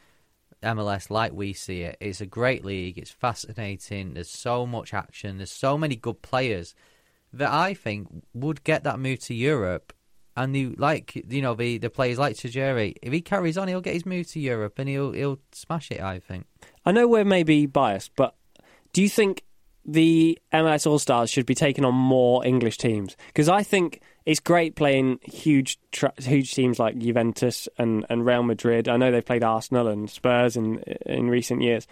MLS like we see it. It's a great league. It's fascinating. There's so much action. There's so many good players that I think would get that move to Europe. And the like, you know, the the players like Tajouri, if he carries on, he'll get his move to Europe and he'll he'll smash it. I think. I know we're maybe biased, but do you think the MLS All Stars should be taking on more English teams? Because I think it's great playing huge, tra- huge teams like Juventus and, and Real Madrid. I know they've played Arsenal and Spurs in in recent years,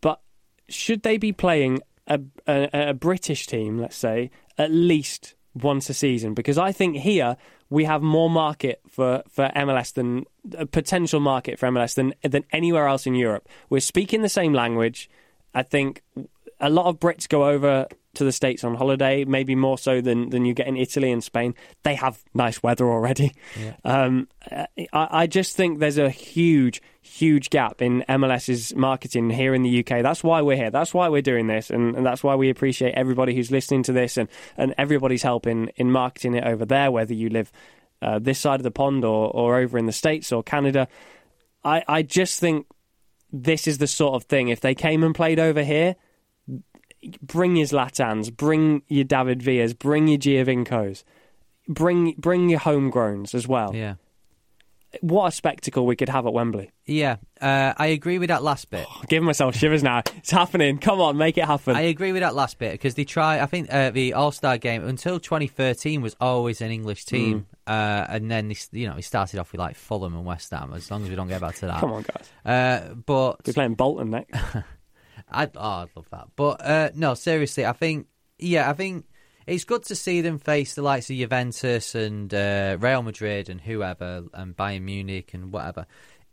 but should they be playing a, a, a British team, let's say, at least once a season? Because I think here we have more market for, for MLS than a potential market for MLS than than anywhere else in Europe. We're speaking the same language. I think a lot of Brits go over to the States on holiday, maybe more so than, than you get in Italy and Spain. They have nice weather already. Um, I, I just think there's a huge, huge gap in MLS's marketing here in the UK. That's why we're here. That's why we're doing this. And, and that's why we appreciate everybody who's listening to this and, and everybody's help in, in marketing it over there, whether you live uh, this side of the pond or, or over in the States or Canada. I, I just think this is the sort of thing. If they came and played over here, bring your Zlatans, bring your David Villas, bring your Giovincos, bring bring your homegrowns as well. Yeah. What a spectacle we could have at Wembley. Yeah, uh, I agree with that last bit. I'm giving myself shivers now. It's happening. Come on, make it happen. I agree with that last bit because they try. I think uh, the All Star game until 2013 was always an English team, Mm. uh, and then they, you know we started off with like Fulham and West Ham. As long as we don't get back to that, Come on, guys. Uh, but We're playing Bolton next. [LAUGHS] I'd, oh, I'd love that. But uh, no, seriously, I think yeah, I think it's good to see them face the likes of Juventus and uh, Real Madrid and whoever and Bayern Munich and whatever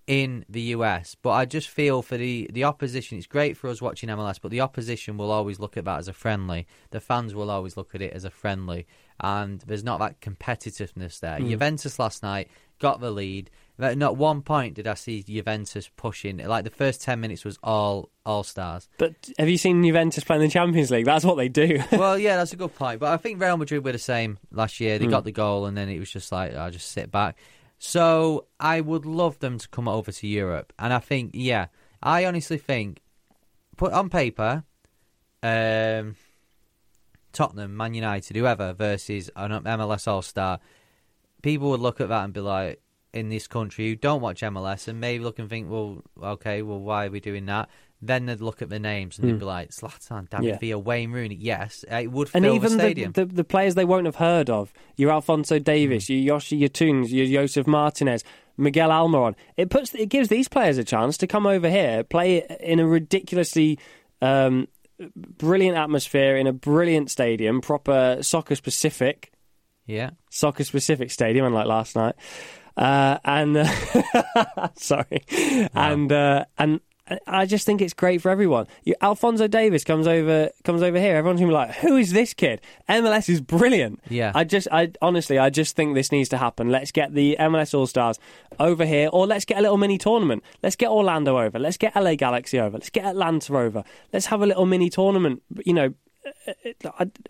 in the US. But I just feel for the the opposition, it's great for us watching MLS, but the opposition will always look at that as a friendly. The fans will always look at it as a friendly, and there's not that competitiveness there. Juventus last night got the lead. At not one point did I see Juventus pushing. Like the first ten minutes was all all stars. but have you seen Juventus playing the Champions League? That's what they do. [LAUGHS] well, yeah, that's a good point. But I think Real Madrid were the same last year. They got the goal, and then it was just like I just sit back. So I would love them to come over to Europe, and I think, yeah, I honestly think, put on paper, um, Tottenham, Man United, whoever versus an MLS All Star, people would look at that and be like, in this country who don't watch MLS and maybe look and think, well, okay, well, why are we doing that? Then they'd look at the names and they'd be like, Zlatan, David Yeah. Villa, Wayne Rooney. Yes, it would and fill even the the, stadium. the the players they won't have heard of, your Alphonso Davies, your Yoshi Yotuns, your Josef Martinez, Miguel Almiron. It puts it gives these players a chance to come over here, play in a ridiculously um, brilliant atmosphere in a brilliant stadium, proper soccer specific, yeah. soccer specific stadium, unlike last night. Uh, and uh, [LAUGHS] sorry, and uh, and I just think it's great for everyone. You, Alphonso Davies comes over comes over here. Everyone's gonna be like, "Who is this kid?" MLS is brilliant. Yeah. I just, I honestly, I just think this needs to happen. Let's get the MLS All Stars over here, or let's get a little mini tournament. Let's get Orlando over. Let's get LA Galaxy over. Let's get Atlanta over. Let's have a little mini tournament. You know,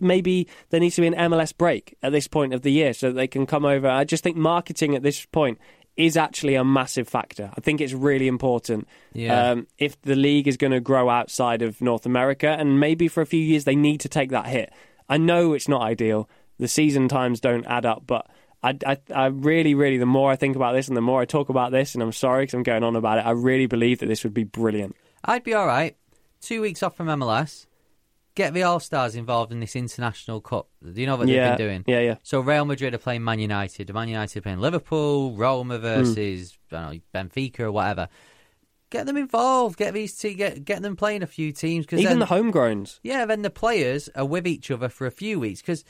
maybe there needs to be an MLS break at this point of the year so that they can come over. I just think marketing at this point is actually a massive factor. I think it's really important. Yeah. Um, if the league is going to grow outside of North America, and maybe for a few years they need to take that hit. I know it's not ideal. The season times don't add up, but. I, I, I really, really, the more I think about this and the more I talk about this, and I'm sorry because I'm going on about it, I really believe that this would be brilliant. I'd be all right. Two weeks off from MLS. Get the All Stars involved in this international cup. Do you know what yeah, they've been doing? Yeah, yeah. So Real Madrid are playing Man United. Man United are playing Liverpool. Roma hmm. versus I don't know Benfica or whatever. Get them involved. Get these two. Get get them playing a few teams. Cause Even then, the homegrowns. yeah, then the players are with each other for a few weeks. Because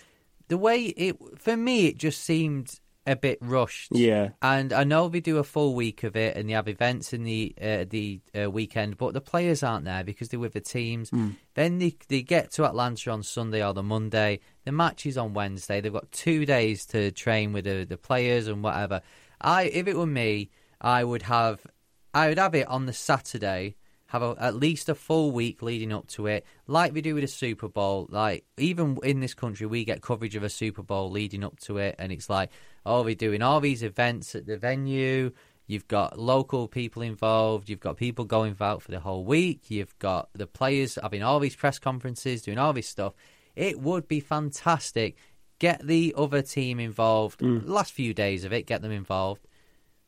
the way it for me, it just seemed a bit rushed. Yeah. And I know they do a full week of it, and they have events in the uh, the uh, weekend, but the players aren't there because they're with the teams. Then they they get to Atlanta on Sunday or the Monday. The match is on Wednesday. They've got two days to train with the, the players and whatever. I if it were me, I would have I would have it on the Saturday. Have a, at least a full week leading up to it, like we do with a Super Bowl. Like even in this country, we get coverage of a Super Bowl leading up to it, and it's like, oh, we're doing all these events at the venue. You've got local people involved. You've got people going out for the whole week. You've got the players having all these press conferences, doing all this stuff. It would be fantastic. Get the other team involved. Mm. Last few days of it, get them involved.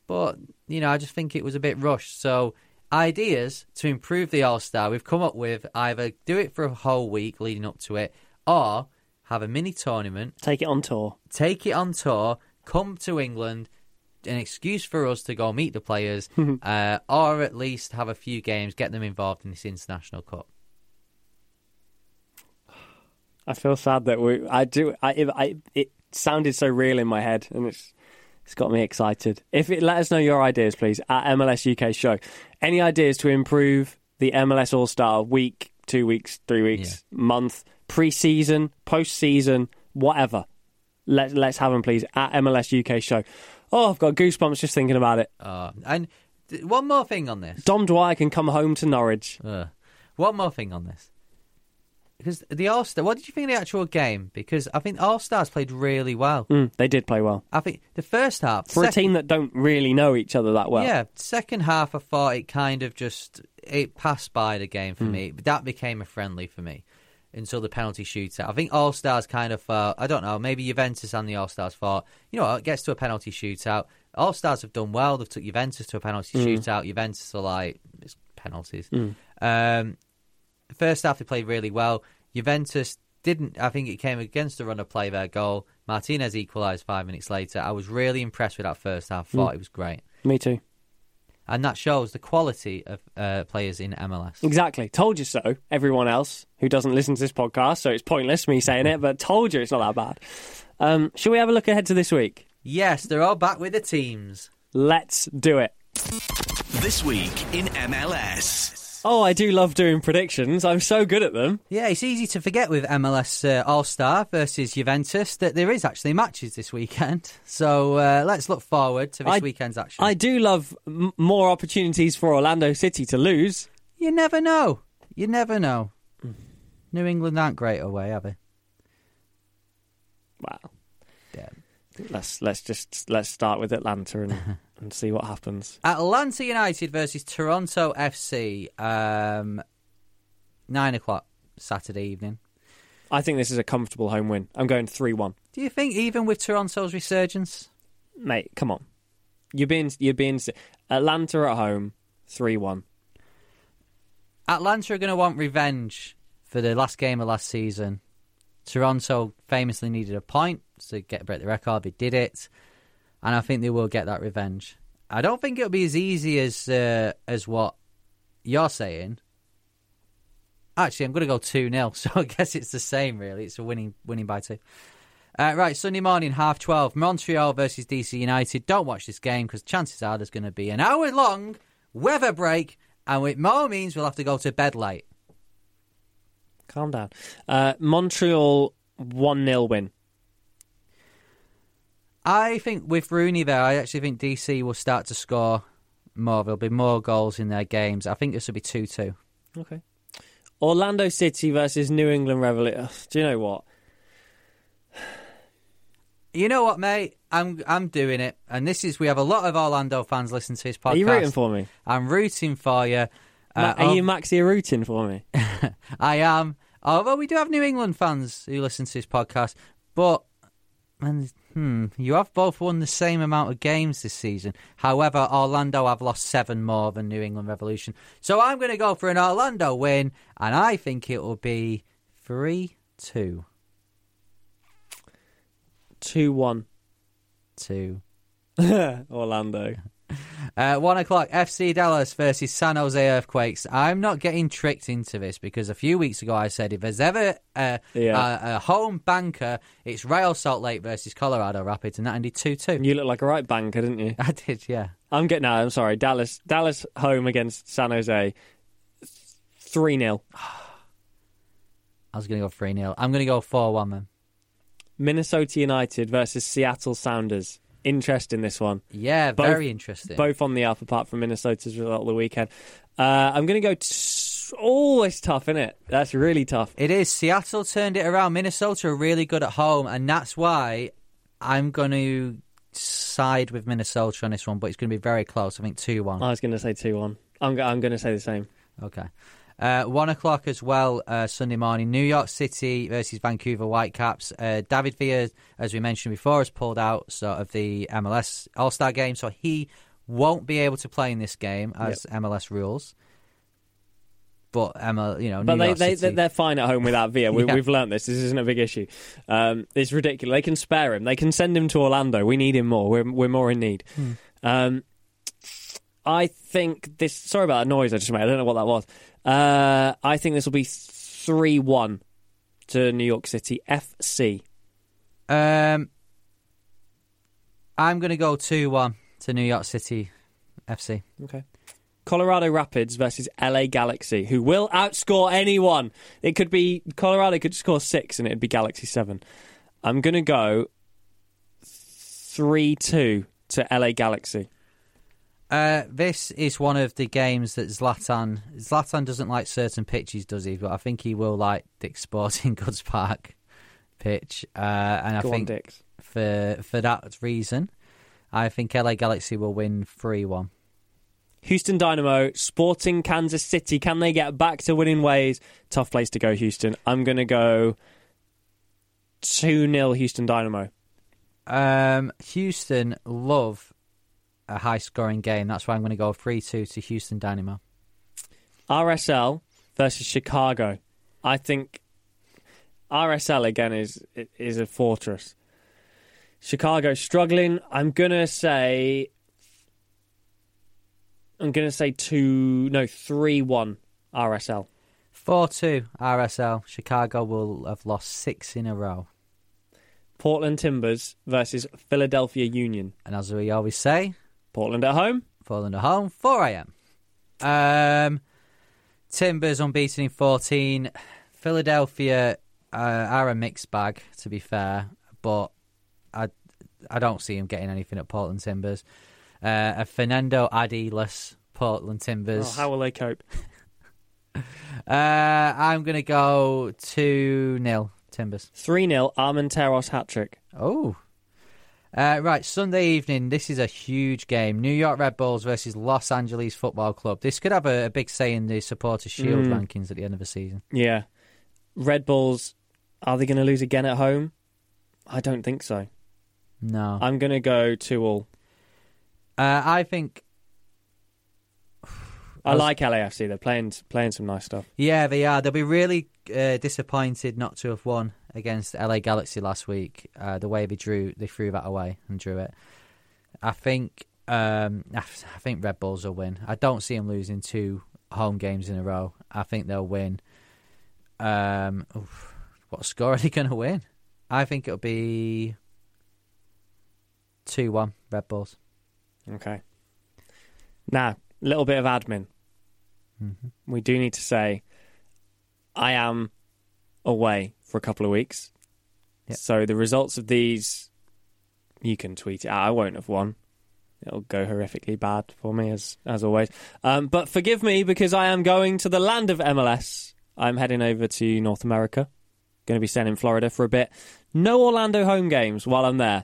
But, you know, I just think it was a bit rushed. So, ideas to improve the All Star, we've come up with either do it for a whole week leading up to it, or have a mini tournament, Take it on tour. take it on tour, come to England, an excuse for us to go meet the players, [LAUGHS] uh, or at least have a few games, get them involved in this international cup. I feel sad that we. I do. I, I. It sounded so real in my head, and it's it's got me excited. If it, let us know your ideas, please, at MLS UK Show. Any ideas to improve the MLS All Star week, two weeks, three weeks, month, pre-season, post-season, whatever. Let let's have them, please, at MLS UK Show. Oh, I've got goosebumps just thinking about it. Uh, and th- one more thing on this. Dom Dwyer can come home to Norwich. Uh, one more thing on this. Because the All Star, what did you think of the actual game? Because I think All Stars played really well. Mm, they did play well I think the first half for a team that don't really know each other that well. Yeah, second half I thought it kind of just it passed by the game for me. That became a friendly for me until the penalty shootout. I think All Stars kind of uh, I don't know, maybe Juventus and the All Stars thought, you know, what, it gets to a penalty shootout. All Stars have done well. They've took Juventus to a penalty shootout. Juventus are like it's penalties. Um, first half they played really well. Juventus didn't. I think it came against the run of play their goal. Martinez equalised five minutes later. I was really impressed with that first half. Thought it was great, Me too. and that shows the quality of uh, players in MLS. Exactly. Told you so. Everyone else who doesn't listen to this podcast, so it's pointless me saying it, but told you it's not that bad. Um, shall we have a look ahead to this week? Yes, they're all back with the teams. Let's do it. This week in MLS. Oh, I do love doing predictions. I'm so good at them. Yeah, it's easy to forget with MLS uh, All Star versus Juventus that there is actually matches this weekend. [LAUGHS] So uh, let's look forward to this I- weekend's action. I do love m- more opportunities for Orlando City to lose. You never know. You never know. New England aren't great away, are they? Wow. Yeah. Let's let's just let's start with Atlanta and, [LAUGHS] and see what happens. Atlanta United versus Toronto FC. Um, nine o'clock Saturday evening. I think this is a comfortable home win. I'm going three one. Do you think even with Toronto's resurgence? Mate, come on. You're being you're being Atlanta at home, three one. Atlanta are going to want revenge for the last game of last season. Toronto famously needed a point to get break the record. They did it, and I think they will get that revenge. I don't think it'll be as easy as uh, as what you're saying. Actually, I'm going to go two 0 [LAUGHS] so I guess it's the same. Really, it's a winning winning by two. Uh, right, Sunday morning, half twelve, Montreal versus DC United. Don't watch this game because chances are there's going to be an hour long weather break, and it more means we'll have to go to bed late. Calm down. Uh, Montreal 1 0 win. I think with Rooney there, I actually think DC will start to score more. There'll be more goals in their games. I think this will be 2 2. Okay. Orlando City versus New England Revolution. Do you know what? [SIGHS] You know what, mate? I'm I'm doing it, and this is we have a lot of Orlando fans listen to this podcast. Are you rooting for me? I'm rooting for you. Uh, are you Maxi rooting for me? [LAUGHS] I am. Although we do have New England fans who listen to this podcast, but and hmm, you have both won the same amount of games this season. However, Orlando have lost seven more than New England Revolution. So I'm going to go for an Orlando win, and I think it will be three two. Two one. Two. [LAUGHS] Orlando. Uh, one o'clock, FC Dallas versus San Jose Earthquakes. I'm not getting tricked into this because a few weeks ago I said if there's ever a, Yeah. a, a home banker, it's Real Salt Lake versus Colorado Rapids, and that ended 2 2. You look like a right banker, didn't you? [LAUGHS] I did, yeah. I'm getting. No, I'm sorry. Dallas. Dallas home against San Jose. Three 0 [SIGHS] I was going to go 3 0. I'm going to go 4 1, man. Minnesota United versus Seattle Sounders. Interest in this one. Yeah, Both- very interesting. Both on the up, apart from Minnesota's result of the weekend. Uh, I'm going to go. T- oh, tough, isn't it? That's really tough. It is. Seattle turned it around. Minnesota are really good at home, and that's why I'm going to side with Minnesota on this one, but it's going to be very close. I think 2 1. I was going to say two one. I'm. I'm going to say the same. Okay. Uh, one o'clock as well, uh, Sunday morning. New York City versus Vancouver Whitecaps. Uh, David Villa, as we mentioned before, has pulled out sort of the MLS All Star game, so he won't be able to play in this game as MLS rules. But ML, you know, But New they, they, they're fine at home without Villa. [LAUGHS] We, Yeah. We've learned this. This isn't a big issue. Um, it's ridiculous. They can spare him. They can send him to Orlando. We need him more. We're, we're more in need. Hmm. Um, I think this. Sorry about that noise I just made. I don't know what that was. Uh, I think this will be 3 1 to New York City FC. Um, I'm going to go two one to New York City FC. Okay. Colorado Rapids versus LA Galaxy, who will outscore anyone. It could be Colorado could score six and it'd be Galaxy seven. I'm gonna go three two to LA Galaxy. Uh, this is one of the games that Zlatan Zlatan doesn't like certain pitches, does he? But I think he will like Dick's Sporting [LAUGHS] Goods Park pitch, uh, and I Go on, think Dix. for for that reason, I think LA Galaxy will win three one. Houston Dynamo, Sporting Kansas City. Can they get back to winning ways? Tough place to go, Houston. I'm gonna go two 0 Houston Dynamo. Um, Houston love a high scoring game. That's why I'm going to go three two to Houston Dynamo. RSL versus Chicago. I think RSL again is is a fortress. Chicago struggling. I'm gonna say. I'm gonna say two. No, three one RSL. 4 2 RSL. Chicago will have lost six in a row. Portland Timbers versus Philadelphia Union. And as we always say, Portland at home. Portland at home, 4 a.m. Um, Timbers unbeaten in 14. Philadelphia uh, are a mixed bag, to be fair, but I, I don't see him getting anything at Portland Timbers. Uh, a Fanendo Adiless Portland Timbers. Oh, how will they cope? [LAUGHS] Uh, I'm going to go 2 0 Timbers. 3 0 Armenteros hat trick. Oh. Uh, right, Sunday evening. This is a huge game. New York Red Bulls versus Los Angeles Football Club. This could have a, a big say in the supporter shield Mm. rankings at the end of the season. Yeah. Red Bulls, are they going to lose again at home? I don't think so. No, I'm going to go 2 all. uh, I think. I was- like LAFC. They're playing playing some nice stuff. Yeah, they are. They'll be really uh, disappointed not to have won against LA Galaxy last week. Uh, the way they drew, they threw that away and drew it. I think. Um, I think Red Bulls will win. I don't see them losing two home games in a row. I think they'll win. Um, oof, what score are they going to win? I think it'll be two one Red Bulls. Okay. Now, a little bit of admin. Mm-hmm. We do need to say I am away for a couple of weeks. Yep. So the results of these, you can tweet it out. I won't have won. It'll go horrifically bad for me as as always. Um, but forgive me because I am going to the land of MLS. I'm heading over to North America. Going to be staying in Florida for a bit. No Orlando home games while I'm there.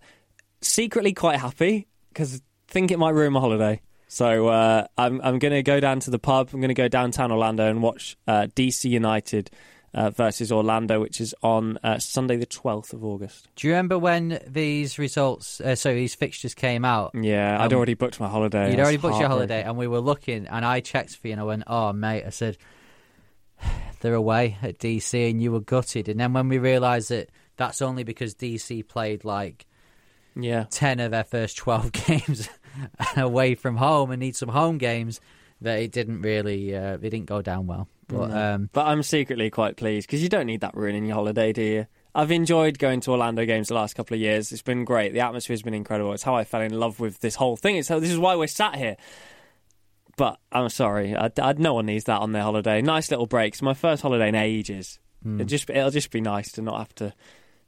Secretly quite happy because think it might ruin my holiday. So uh, I'm I'm going to go down to the pub. I'm going to go downtown Orlando and watch uh, DC United uh, versus Orlando, which is on uh, Sunday the 12th of August. Do you remember when these results, uh, so these fixtures came out? Yeah, I'd already booked my holiday. You'd already booked your holiday, and we were looking, and I checked for you, and I went, "Oh, mate," I said, [SIGHS] "They're away at DC," and you were gutted. And then when we realised that that's only because DC played like Yeah, ten of their first twelve [LAUGHS] games [LAUGHS] away from home and need some home games, that it didn't really, uh, it didn't go down well. But No. um, but I'm secretly quite pleased because you don't need that ruining your holiday, do you? I've enjoyed going to Orlando games the last couple of years. It's been great. The atmosphere's been incredible. It's how I fell in love with this whole thing. It's how this is why we're sat here. But I'm sorry, I, I, no one needs that on their holiday. Nice little breaks. My first holiday in ages. Hmm. It just it'll just be nice to not have to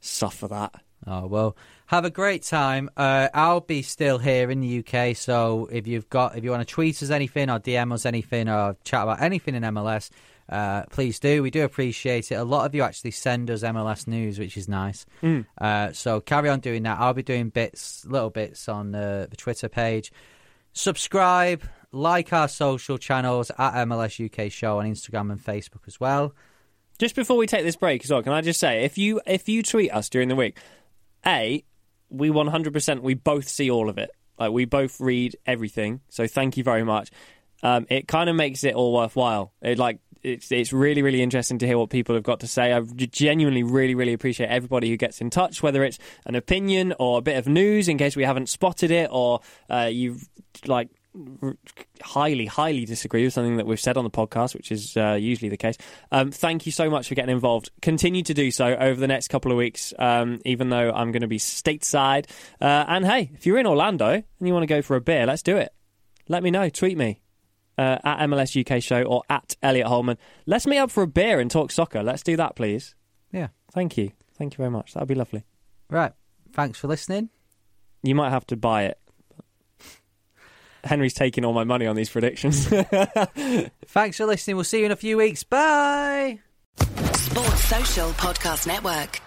suffer that. Oh well, have a great time. Uh, I'll be still here in the UK, so if you've got if you want to tweet us anything or DM us anything or chat about anything in MLS, uh, please do. We do appreciate it. A lot of you actually send us MLS news, which is nice. Mm. Uh, so carry on doing that. I'll be doing bits, little bits on uh, the Twitter page. Subscribe, like our social channels at MLS UK Show on Instagram and Facebook as well. Just before we take this break as well, can I just say if you if you tweet us during the week, a we 100% we both see all of it. Like we both read everything. So thank you very much. Um, it kind of makes it all worthwhile. It like it's it's really really interesting to hear what people have got to say. I genuinely really really appreciate everybody who gets in touch, whether it's an opinion or a bit of news in case we haven't spotted it, or uh, you've like highly highly disagree with something that we've said on the podcast, which is uh, usually the case. Um, thank you so much for getting involved. Continue to do so over the next couple of weeks, um, even though I'm going to be stateside. Uh, and hey, if you're in Orlando and you want to go for a beer, let's do it. Let me know. Tweet me uh, at MLS UK Show or at Elliot Holman. Let's meet up for a beer and talk soccer. Let's do that, please. Yeah. Thank you. Thank you very much. That'd be lovely. Right. Thanks for listening. You might have to buy it. Henry's taking all my money on these predictions. [LAUGHS] Thanks for listening. We'll see you in a few weeks. Bye. Sports Social Podcast Network.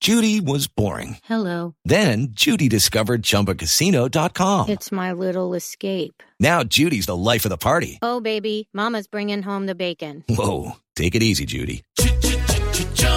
Judy was boring. Hello. Then Judy discovered ChumbaCasino.com. It's my little escape. Now Judy's the life of the party. Oh, baby, Mama's bringing home the bacon. Whoa, take it easy, Judy.